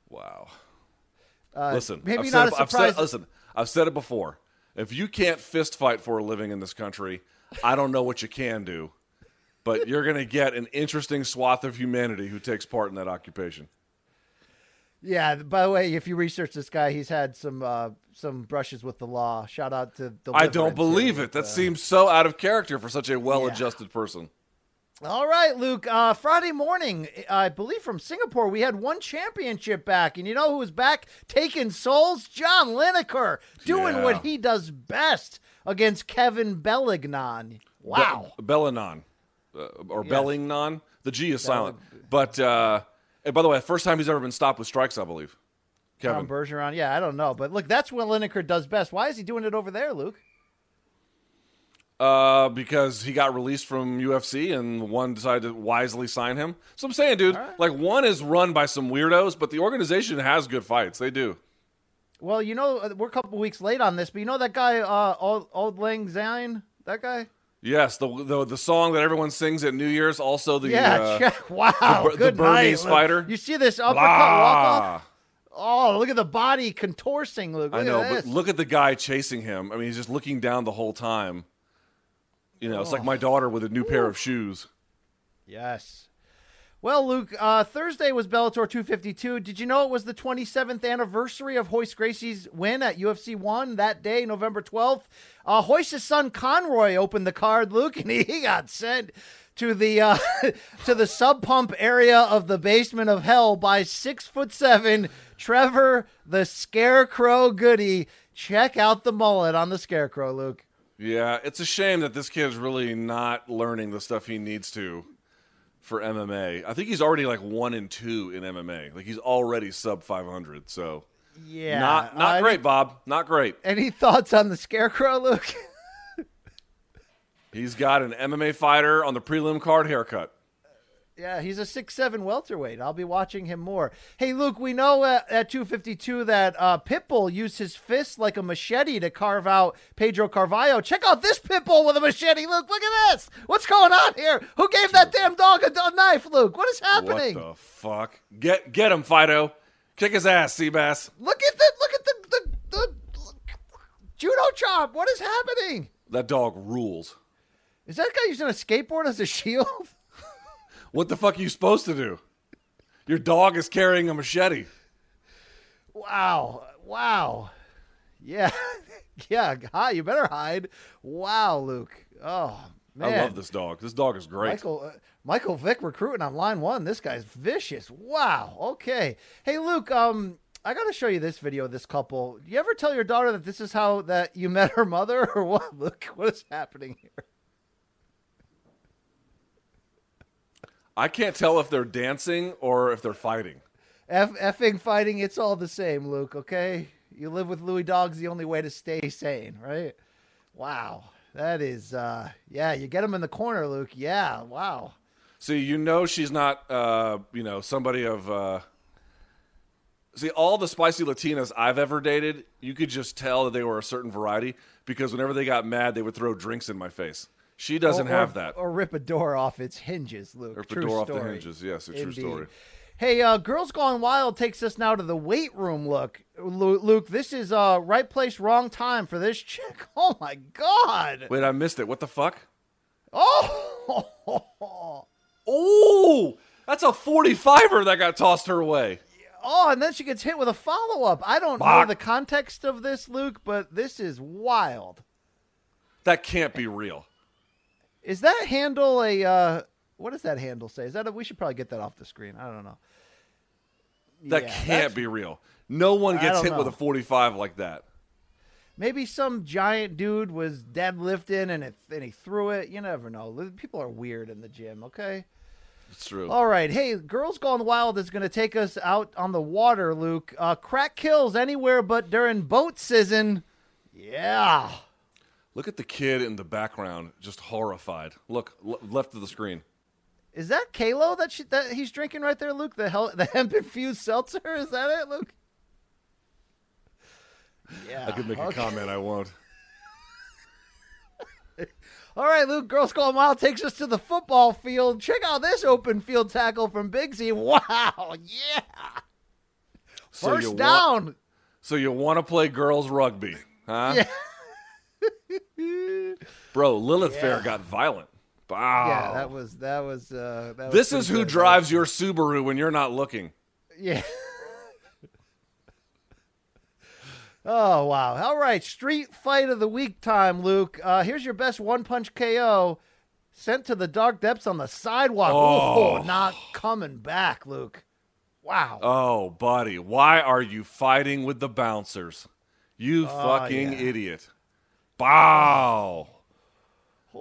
Wow. Uh, Listen, maybe I've not said, a I've said- surprise. listen, I've said it before. If you can't fist fight for a living in this country, I don't know what you can do. But you're going to get an interesting swath of humanity who takes part in that occupation. Yeah. By the way, if you research this guy, he's had some uh, some brushes with the law. Shout out to the. I don't believe it. That seems so out of character for such a well-adjusted person. All right, Luke. Uh, Friday morning, I believe from Singapore, we had one championship back, and you know who was back taking souls? John Lineker doing Yeah. what he does best against Kevin Bellignon. Wow. Be- Bellanon. Uh, or Bellingnon. The G is silent. But, uh, and by the way, first time he's ever been stopped with strikes, I believe. Kevin. Tom Bergeron. Yeah, I don't know, but look, that's what Lineker does best. Why is he doing it over there, Luke? Uh, because he got released from UFC and one decided to wisely sign him. So I'm saying, dude, like one is run by some weirdos, but the organization has good fights. They do. Well, you know, uh, we're a couple weeks late on this, but you know that guy, uh, Old, Old Lang Syne? That guy? Yes, the the the song that everyone sings at New Year's. Also the Yeah, uh, check- wow. the the good night, Burmese Luke. fighter. You see this uppercut walk off? Oh, look at the body contorting, Luke. Look I know, but look at the guy chasing him. I mean, he's just looking down the whole time. You know, it's like Oh. my daughter with a new pair of shoes. Yes. Well, Luke, uh, Thursday was Bellator 252. Did you know it was the 27th anniversary of Royce Gracie's win at UFC 1 that day, November 12th? Uh, Royce's son Khonry opened the card, Luke, and he, got sent to the uh, to the sub pump area of the basement of hell by six foot seven Trevor the Scarecrow Goody. Check out the mullet on the Scarecrow, Luke. Yeah, it's a shame that this kid's really not learning the stuff he needs to for MMA. I think he's already like one and two in MMA. Like he's already sub 500. So Yeah, not not uh, great, Bob. Not great. Any thoughts on the Scarecrow, Luke? He's got an MMA fighter on the prelim card haircut. Yeah, he's a six seven welterweight. I'll be watching him more. Hey, Luke, we know at, at 252 that uh, Pitbull used his fist like a machete to carve out Pedro Carvalho. Check out this Pitbull with a machete, Luke. Look at this. What's going on here? Who gave that damn dog a, a knife, Luke? What is happening? What the fuck? Get get him, Fido. Kick his ass, Seabass. Look at the look at the the, the judo chop. What is happening? That dog rules. Is that guy using a skateboard as a shield? What the fuck are you supposed to do? Your dog is carrying a machete. Wow. Wow. Yeah. yeah. Hi, you better hide. Wow, Luke. Oh, man. I love this dog. This dog is great. Michael, uh, Michael Vick recruiting on line one. This guy's vicious. Wow. Okay. Hey, Luke. Um, I got to show you this video. of This couple. Do you ever tell your daughter that this is how that you met her mother, or what? Look, what is happening here? I can't tell if they're dancing or if they're fighting. F- effing fighting. It's all the same, Luke. Okay. You live with Louis Dog's the only way to stay sane, right? Wow. That is, uh, yeah. You get him in the corner, Luke. Yeah. Wow. See, you know she's not, uh, you know, somebody of. Uh... See, all the spicy Latinas I've ever dated, you could just tell that they were a certain variety because whenever they got mad, they would throw drinks in my face. She doesn't Or- have that. Or rip a door off its hinges, Luke. Rip a True door off the hinges. Yes, a true story. Hey, uh, Girls Gone Wild takes us now to the weight room. Look, Luke, this is uh, right place, wrong time for this chick. Oh my God! Wait, I missed it. What the fuck? Oh, Oh, that's a 45er that got tossed her way. Oh, and then she gets hit with a follow up. I don't know the context of this, Luke, but this is wild. That can't be real. Is that handle a uh what does that handle say? Is that a, we should probably get that off the screen. I don't know. That Yeah, can't be real. No one gets hit with a 45 like that. Maybe some giant dude was deadlifting and it and he threw it. You never know. People are weird in the gym, okay? It's true. All right. Hey, Girls Gone Wild is going to take us out on the water, Luke. Uh, crack kills anywhere but during boat season. Yeah. Look at the kid in the background, just horrified. Look, left of the screen. Is that Kalo that she, that he's drinking right there, Luke? The hell, the hemp infused seltzer? Is that it, Luke? Yeah. I could make a comment, I won't. All right, Luke. Girls Gone Wild takes us to the football field. Check out this open field tackle from Bigsy. Wow. Yeah. So First want- down. so you want to play girls rugby, huh? Yeah. Bro, Lilith Fair got violent. Wow. Yeah, that was that was. Uh, that this pretty is who drives your Subaru when you're not looking. Yeah. oh wow! All right, street fight of the week time, Luke. Uh, here's your best one punch KO. Sent to the dark depths on the sidewalk. Oh. Oh, not coming back, Luke. Wow. Oh, buddy, why are you fighting with the bouncers? You fucking Oh, yeah. idiot. Wow.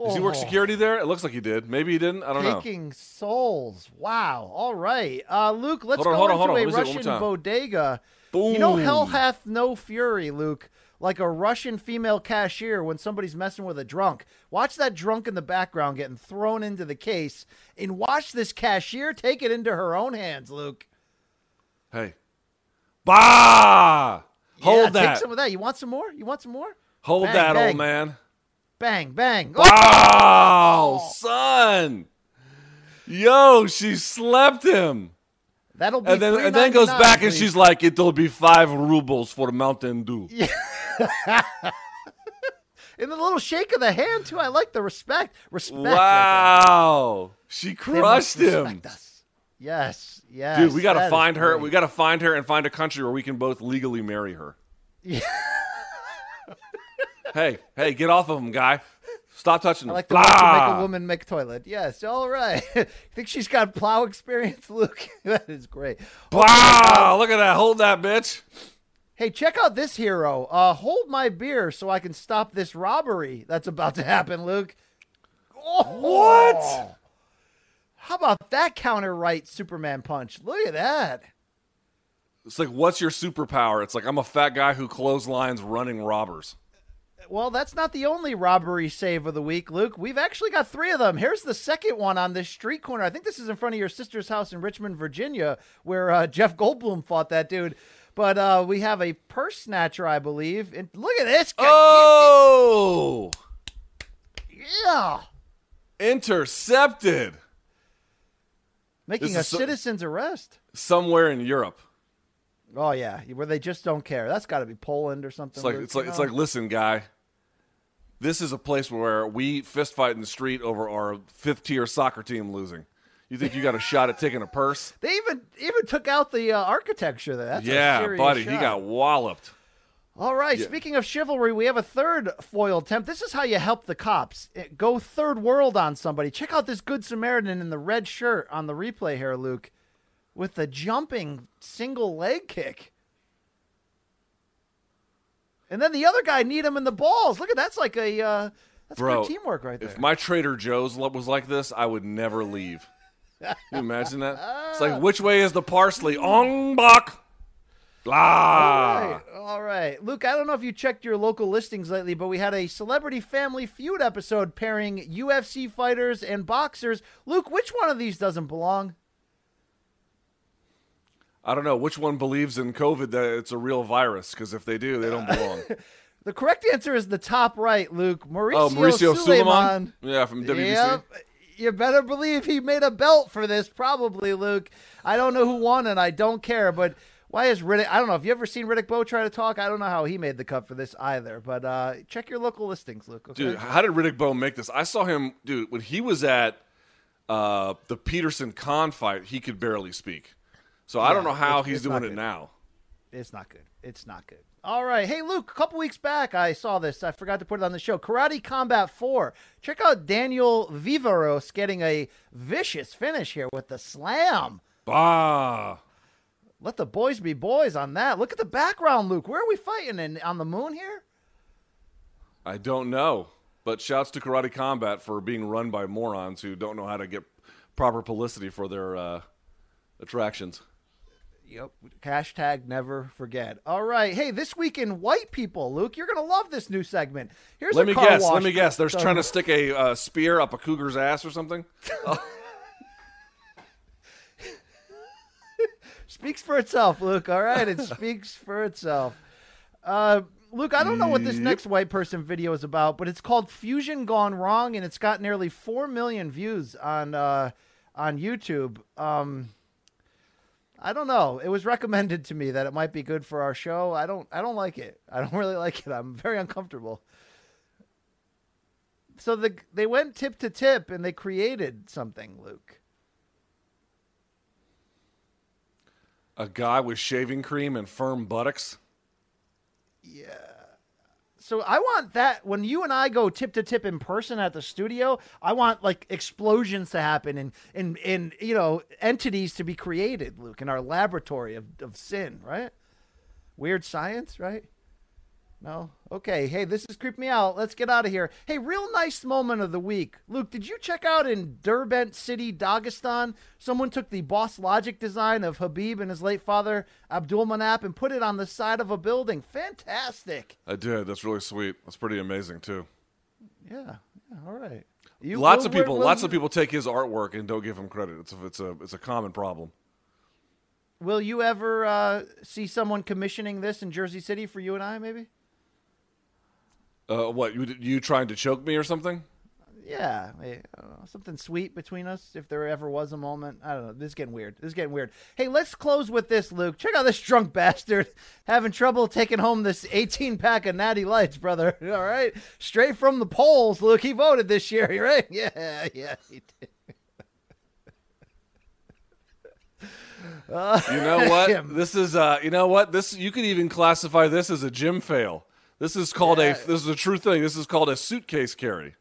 Does he work Oh. security there? It looks like he did. Maybe he didn't. I don't know. Taking souls. Wow. All right. Uh, Luke, let's Hold on, go hold on, into hold on. a Let it one more Russian time. bodega. You know, hell hath no fury, Luke. Like a Russian female cashier when somebody's messing with a drunk. Watch that drunk in the background getting thrown into the case, and watch this cashier take it into her own hands, Luke. Hey. Bah! Hold yeah, that. Take some of that. You want some more? You want some more? Hold Bang, that, bang. old man. Bang, bang. Oh! Oh, son. Yo, she slept him. That'll be And then and then goes $3.99, back and she's like, it'll be five rubles for Mountain Dew. And the little shake of the hand too. I like the respect. Respect. Wow. She crushed him. us. Yes, yes. Dude, we gotta find her. great. We got to find her and find a country where we can both legally marry her. hey, hey, get off of him, guy. Stop touching him. I like the make a woman make toilet. Yes, all right. I think she's got plow experience, Luke? that is great. Blah. Look at that. Hold that, bitch. Hey, check out this hero. Uh, hold my beer so I can stop this robbery that's about to happen, Luke. Oh, What? How about that counter right Superman punch? Look at that. It's like, what's your superpower? It's like, I'm a fat guy who clotheslines running robbers. Well, that's not the only robbery save of the week, Luke. We've actually got three of them. Here's the second one on this street corner. I think this is in front of your sister's house in Richmond, Virginia, where uh, Jeff Goldblum fought that dude. But uh, we have a purse snatcher, I believe. And look at this guy. Oh, Yeah. intercepted Making This a so- citizen's arrest. somewhere in Europe. Oh, yeah. Where they just don't care. That's got to be Poland or something. It's like it's like it's like listen, guy. This is a place where we fist fight in the street over our fifth tier soccer team losing. You think you got a shot at taking a purse? They even even took out the uh, architecture there. That's yeah, buddy, he got walloped. All right. Yeah. Speaking of chivalry, we have a third foil attempt. This is how you help the cops. Eh, Go third world on somebody. Check out this good Samaritan in the red shirt on the replay here, Luke, with the jumping single leg kick. And then the other guy need him in the balls. Look at that's like a uh, that's Bro, good teamwork right there. If my Trader Joe's was like this, I would never leave. Can you imagine that? It's like, which way is the parsley? Ong bak. Blah. All right, all right. Luke, I don't know if you checked your local listings lately, but we had a Celebrity Family Feud episode pairing UFC fighters and boxers. Luke, which one of these doesn't belong? I don't know which one believes in COVID that it's a real virus because if they do, they don't belong. The correct answer is the top right, Luke. Mauricio, oh, Mauricio Sulaimán. Sulaimán? Yeah, from WBC. Yep. You better believe he made a belt for this, probably, Luke. I don't know who won, and I don't care, but why is Riddick? I don't know. Have you ever seen Riddick Bowe try to talk? I don't know how he made the cut for this either, but uh, check your local listings, Luke. Okay? Dude, how did Riddick Bowe make this? I saw him, dude, when he was at uh, the Peterson Khan fight, he could barely speak. So I don't know how he's doing it now. It's not good. It's not good. All right. Hey, Luke, a couple weeks back, I saw this. I forgot to put it on the show. Karate Combat 4. Check out Daniel Viveros getting a vicious finish here with the slam. Bah. Let the boys be boys on that. Look at the background, Luke. Where are we fighting? In, on the moon here? I don't know. But shouts to Karate Combat for being run by morons who don't know how to get proper publicity for their uh, attractions. Yep. Hashtag never forget. All right. Hey, this week in white people, Luke, you're going to love this new segment. Here's Let a me car guess. wash Let me guess. They're trying to stick a uh, spear up a cougar's ass or something. speaks for itself, Luke. All right, it speaks for itself. Uh, Luke, I don't know what this next white person video is about, but it's called "Fusion Gone Wrong" and it's got nearly four million views on uh, on YouTube. Um, I don't know. It was recommended to me that it might be good for our show. I don't. I don't like it. I don't really like it. I'm very uncomfortable. So the they went tip to tip and they created something, Luke. A guy with shaving cream and firm buttocks. So I want that when you and I go tip to tip in person at the studio. I want like explosions to happen and and and you know entities to be created, Luke, in our laboratory of of sin, right? Weird science, right? No. Okay. Hey, this is creep me out. Let's get out of here. Hey, real nice moment of the week, Luke. Did you check out in Derbent City, Dagestan? Someone took the Boss Logic design of Khabib and his late father Abdul Manap and put it on the side of a building. Fantastic. I did. That's really sweet. That's pretty amazing too. Yeah. yeah all right. You, lots will- of people. will lots of people take his artwork and don't give him credit. It's a, it's a it's a common problem. Will you ever uh, see someone commissioning this in Jersey City for you and I? Maybe. Uh, what you you trying to choke me or something? Yeah, I don't know, something sweet between us. If there ever was a moment, I don't know. This is getting weird. This is getting weird. Hey, let's close with this, Luke. Check out this drunk bastard having trouble taking home this 18 pack of Natty Lights, brother. All right, straight from the polls, Luke. He voted this year, right? Yeah, yeah, he did. You know what? this is uh, you know what? This you could even classify this as a gym fail. This is called Yeah. a this is a true thing. This is called a suitcase carry.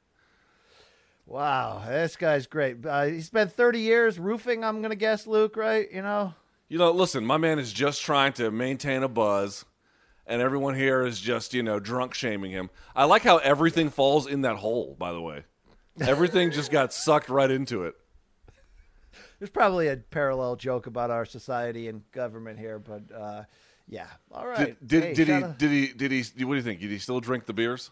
Wow, this guy's great. Uh, he spent 30 years roofing. I'm gonna guess, Luke. Right? You know. You know, listen, my man is just trying to maintain a buzz, and everyone here is just you know drunk shaming him. I like how everything falls in that hole. By the way, everything just got sucked right into it. There's probably a parallel joke about our society and government here, but uh, yeah. All right. Did did, Hey, did he shout out- did he did he? What do you think? Did he still drink the beers?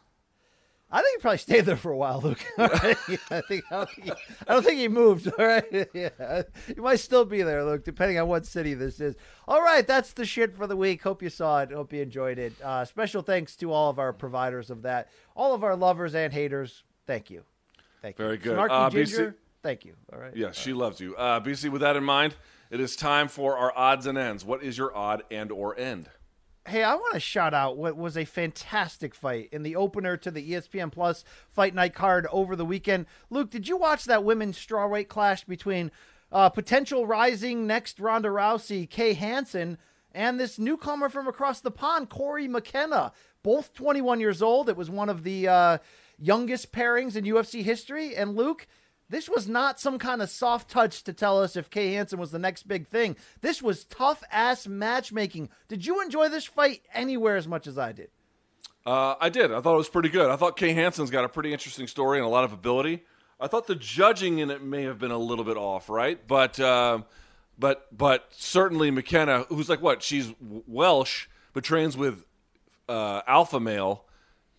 I think he probably stayed there for a while, Luke. All right? Yeah, I think I don't think, he, I don't think he moved. All right, yeah, he might still be there, Luke, depending on what city this is. All right, that's the shit for the week. Hope you saw it. Hope you enjoyed it. Uh, special thanks to all of our providers of that, all of our lovers and haters. Thank you. Thank you. Very good. Snarky Uh, BC Ginger. Thank you. All right. Yes, she loves you. Uh, BC, with that in mind, it is time for our odds and ends. What is your odd and or end? Hey, I want to shout out what was a fantastic fight in the opener to the ESPN Plus Fight Night card over the weekend. Luke, did you watch that women's strawweight clash between uh, potential rising next Ronda Rousey, Kay Hansen, and this newcomer from across the pond, Cory McKenna? Both 21 years old. It was one of the uh, youngest pairings in UFC history. And Luke, this was not some kind of soft touch to tell us if Kay Hansen was the next big thing. This was tough ass matchmaking. Did you enjoy this fight anywhere as much as I did? Uh, I did. I thought it was pretty good. I thought Kay Hansen's got a pretty interesting story and a lot of ability. I thought the judging in it may have been a little bit off, right? But um but but certainly McKenna, who's like what? She's Welsh, but trains with uh, alpha male.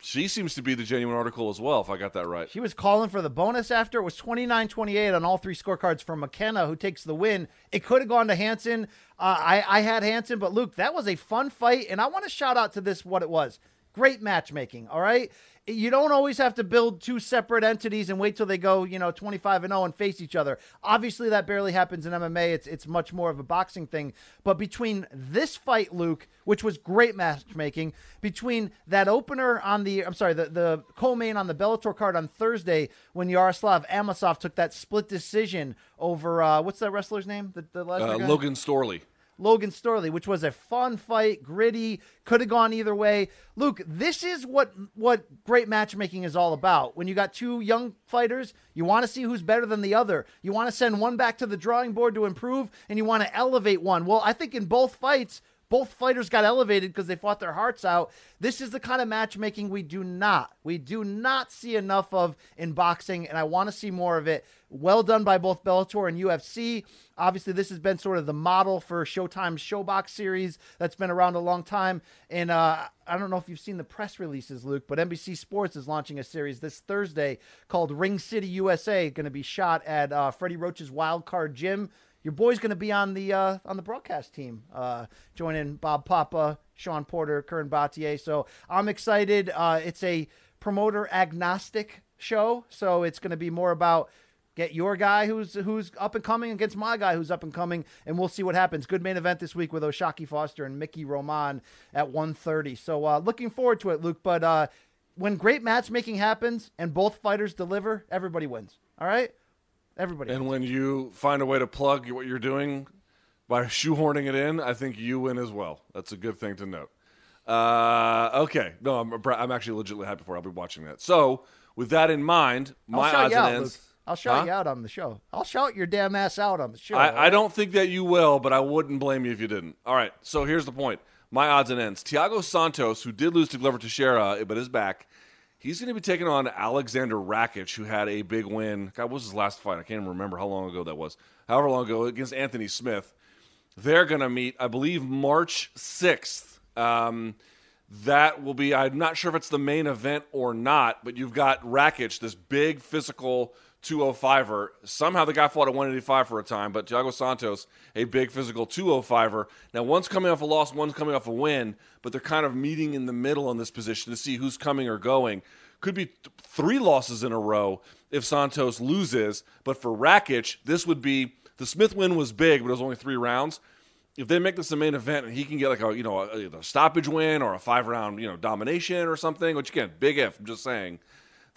She seems to be the genuine article as well, if I got that right. She was calling for the bonus after. It was 29 28 on all three scorecards for McKenna, who takes the win. It could have gone to Hansen. Uh, I, I had Hansen, but Luke, that was a fun fight. And I want to shout out to this what it was. Great matchmaking, all right? You don't always have to build two separate entities and wait till they go, you know, 25 and 0 and face each other. Obviously, that barely happens in MMA. It's it's much more of a boxing thing. But between this fight, Luke, which was great matchmaking, between that opener on the I'm sorry, the the co-main on the Bellator card on Thursday when Yaroslav Amosov took that split decision over uh, what's that wrestler's name? The, the Uh? Logan Storley. Logan Storley, which was a fun fight, gritty, could have gone either way. Luke, this is what what great matchmaking is all about. When you got two young fighters, you want to see who's better than the other. You want to send one back to the drawing board to improve, and you want to elevate one. Well, I think in both fights, both fighters got elevated because they fought their hearts out. This is the kind of matchmaking we do not, we do not see enough of in boxing, and I want to see more of it. Well done by both Bellator and UFC. Obviously, this has been sort of the model for Showtime's Showbox series that's been around a long time. And uh, I don't know if you've seen the press releases, Luke, but NBC Sports is launching a series this Thursday called Ring City USA, going to be shot at uh, Freddie Roach's Wild Card Gym your boy's going to be on the uh, on the broadcast team, uh, joining Bob Papa, Sean Porter, Kern Batier. So I'm excited. Uh, it's a promoter agnostic show, so it's going to be more about get your guy who's who's up and coming against my guy who's up and coming, and we'll see what happens. Good main event this week with O'Shaquie Foster and Mickey Roman at 1:30. So uh, looking forward to it, Luke. But uh, when great matchmaking happens and both fighters deliver, everybody wins. All right. Everybody. And when you find a way to plug what you're doing by shoehorning it in, I think you win as well. That's a good thing to note. Uh, okay, no, I'm I'm actually legitimately happy for. It. I'll be watching that. So with that in mind, my odds you and out, ends. Luke. I'll shout Huh? you out on the show. I'll shout your damn ass out on the show. I, I don't think that you will, but I wouldn't blame you if you didn't. All right, so here's the point. My odds and ends. Thiago Santos, who did lose to Glover Teixeira, but is back. He's going to be taking on Alexander Rakic, who had a big win. God, what was his last fight? I can't even remember how long ago that was. However long ago, against Anthony Smith. They're going to meet, I believe, March 6th. Um, that will be, I'm not sure if it's the main event or not, but you've got Rakic, this big physical 205er. Somehow the guy fought at 185 for a time, but Thiago Santos, a big physical 205er. Now, one's coming off a loss, one's coming off a win, but they're kind of meeting in the middle in this position to see who's coming or going. Could be th- three losses in a row if Santos loses, but for Rakic, this would be the Smith win was big, but it was only three rounds if they make this a main event and he can get like a you know a, a stoppage win or a five round you know domination or something, which again big if I'm just saying,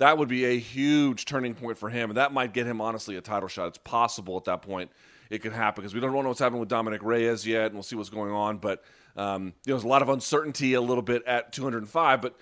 that would be a huge turning point for him, and that might get him honestly a title shot. It's possible at that point it could happen because we don't know what's happening with Dominic Reyes yet, and we'll see what's going on. But um, you know, there's a lot of uncertainty a little bit at 205, but.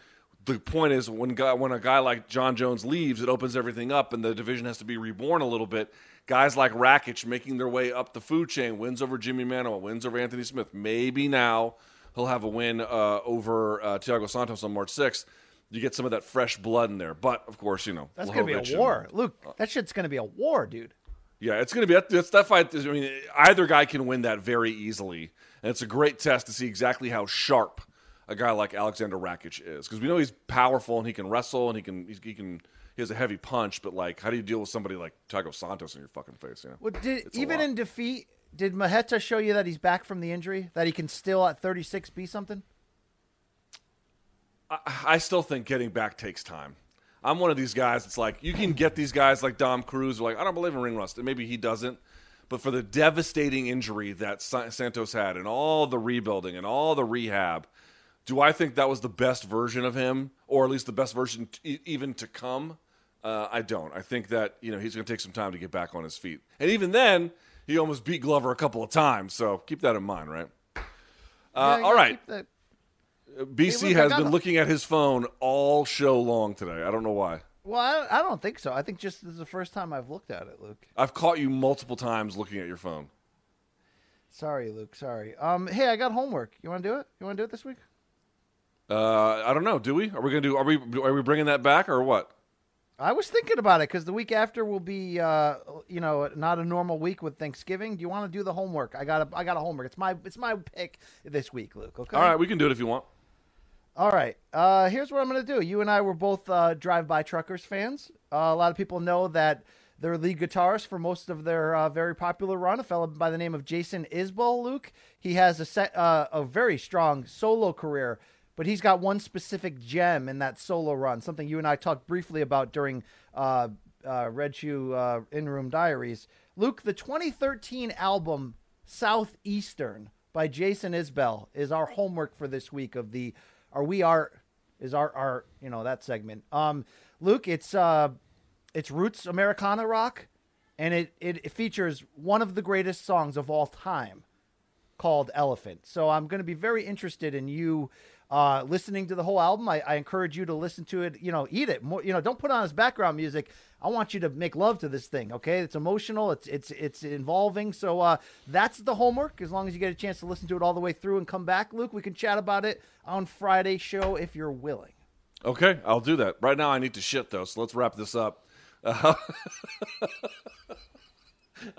The point is, when guy, when a guy like Jon Jones leaves, it opens everything up, and the division has to be reborn a little bit guys like Rakic making their way up the food chain, wins over Jimmy Manuwa, wins over Anthony Smith. Maybe now he'll have a win uh, over uh, Thiago Santos on March 6th. You get some of that fresh blood in there. But, of course, you know. That's going to be a and- war. Luke, uh, that shit's going to be a war, dude. Yeah, it's going to be that's that fight. I mean, either guy can win that very easily, and it's a great test to see exactly how sharp a guy like Alexander Rakic is because we know he's powerful and he can wrestle and he can he, he can he has a heavy punch, but like, how do you deal with somebody like Thiago Santos in your fucking face? You know, Well, did, even in defeat, did Marreta show you that he's back from the injury? That he can still at 36 be something? I, I still think getting back takes time. I'm one of these guys. It's like you can get these guys like Dom Cruz, who are like I don't believe in ring rust, and maybe he doesn't. But for the devastating injury that Santos had, and all the rebuilding and all the rehab, do I think that was the best version of him, or at least the best version t- even to come? Uh, I don't. I think that you know he's going to take some time to get back on his feet, and even then, he almost beat Glover a couple of times. So keep that in mind, right? Uh, Yeah, all right. that- BC Hey, look, has been looking at his phone all show long today. I don't know why. Well, I, I don't think so. I think just this is the first time I've looked at it, Luke. I've caught you multiple times looking at your phone. Sorry, Luke. Sorry. Um, hey, I got homework. You want to do it? You want to do it this week? Uh, I don't know. Do we? Are we gonna do? Are we? Are we bringing that back or what? I was thinking about it because the week after will be, uh, you know, not a normal week with Thanksgiving. Do you want to do the homework? I got a, I got a homework. It's my, it's my pick this week, Luke. Okay. All right, we can do it if you want. All right. Uh, here's what I'm going to do. You and I were both uh, drive-by truckers fans. Uh, a lot of people know that their lead guitarist for most of their uh, very popular run, a fellow by the name of Jason Isbell. Luke, he has a set, uh, a very strong solo career, but he's got one specific gem in that solo run. Something you and I talked briefly about during uh, Red Shoe In Room Diaries. Luke, the 2013 album Southeastern by Jason Isbell is our homework for this week of the Are We Art is our our you know that segment. Um Luke, it's uh it's roots Americana rock and it, it, it features one of the greatest songs of all time called Elephant. So I'm going to be very interested in you uh, listening to the whole album. I, I encourage you to listen to it. You know, eat it. More, you know, don't put on as background music. I want you to make love to this thing. Okay, it's emotional. It's it's it's involving. So uh, that's the homework. As long as you get a chance to listen to it all the way through and come back, Luke, we can chat about it on Friday show if you're willing. Okay, I'll do that. Right now, I need to shit though, so let's wrap this up. Uh,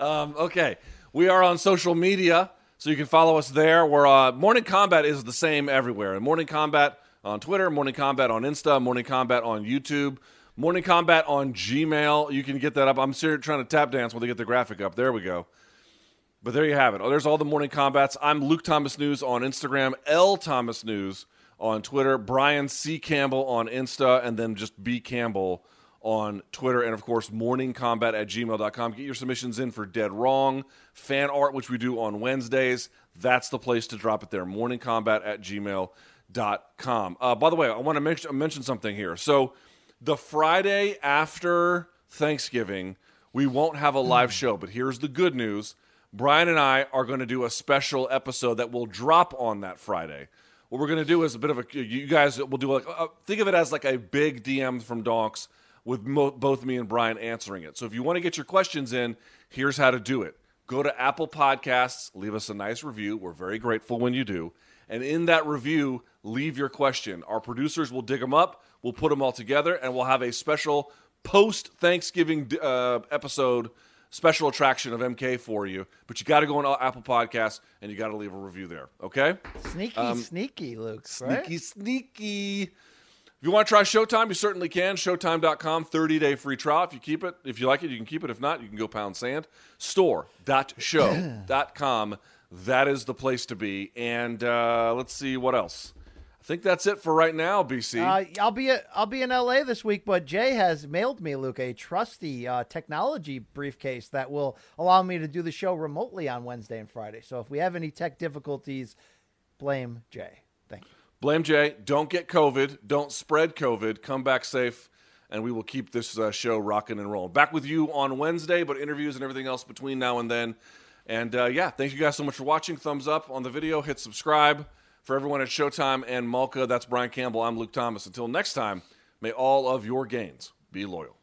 um, okay, we are on social media, so you can follow us there. We're uh, Morning Combat is the same everywhere. And Morning Combat on Twitter, Morning Combat on Insta, Morning Combat on YouTube, Morning Combat on Gmail. You can get that up. I'm trying to tap dance while they get the graphic up. There we go. But there you have it. Oh, there's all the morning combats. I'm Luke Thomas News on Instagram, L Thomas News on Twitter, Brian C. Campbell on Insta, and then just B. Campbell on Twitter. And of course, morningcombat at gmail.com. Get your submissions in for Dead Wrong, fan art, which we do on Wednesdays. That's the place to drop it there. Morningcombat at gmail.com. Uh, by the way, I want to mention something here. So the Friday after Thanksgiving, we won't have a live show, but here's the good news. Brian and I are going to do a special episode that will drop on that Friday. What we're going to do is a bit of a you guys will do like uh, think of it as like a big DM from Donks with mo- both me and Brian answering it. So if you want to get your questions in, here's how to do it. Go to Apple Podcasts, leave us a nice review. We're very grateful when you do. And in that review, leave your question. Our producers will dig them up, we'll put them all together, and we'll have a special post Thanksgiving uh, episode special attraction of MK for you. But you got to go on Apple Podcasts and you got to leave a review there. Okay? Sneaky, sneaky, Luke. Sneaky, right? sneaky. If you want to try Showtime, you certainly can. Showtime.com, 30 day free trial. If you keep it, if you like it, you can keep it. If not, you can go pound sand. Store.show.com. that is the place to be. And uh, let's see what else. I think that's it for right now, BC. Uh, I'll be at, I'll be in LA this week, but Jay has mailed me, Luke, a trusty uh, technology briefcase that will allow me to do the show remotely on Wednesday and Friday. So if we have any tech difficulties, blame Jay. Thank you. Blame Jay. Don't get COVID. Don't spread COVID. Come back safe, and we will keep this uh, show rocking and rolling. Back with you on Wednesday, but interviews and everything else between now and then. And uh, yeah, thank you guys so much for watching. Thumbs up on the video. Hit subscribe. For everyone at Showtime and Malka, that's Brian Campbell. I'm Luke Thomas. Until next time, may all of your gains be loyal.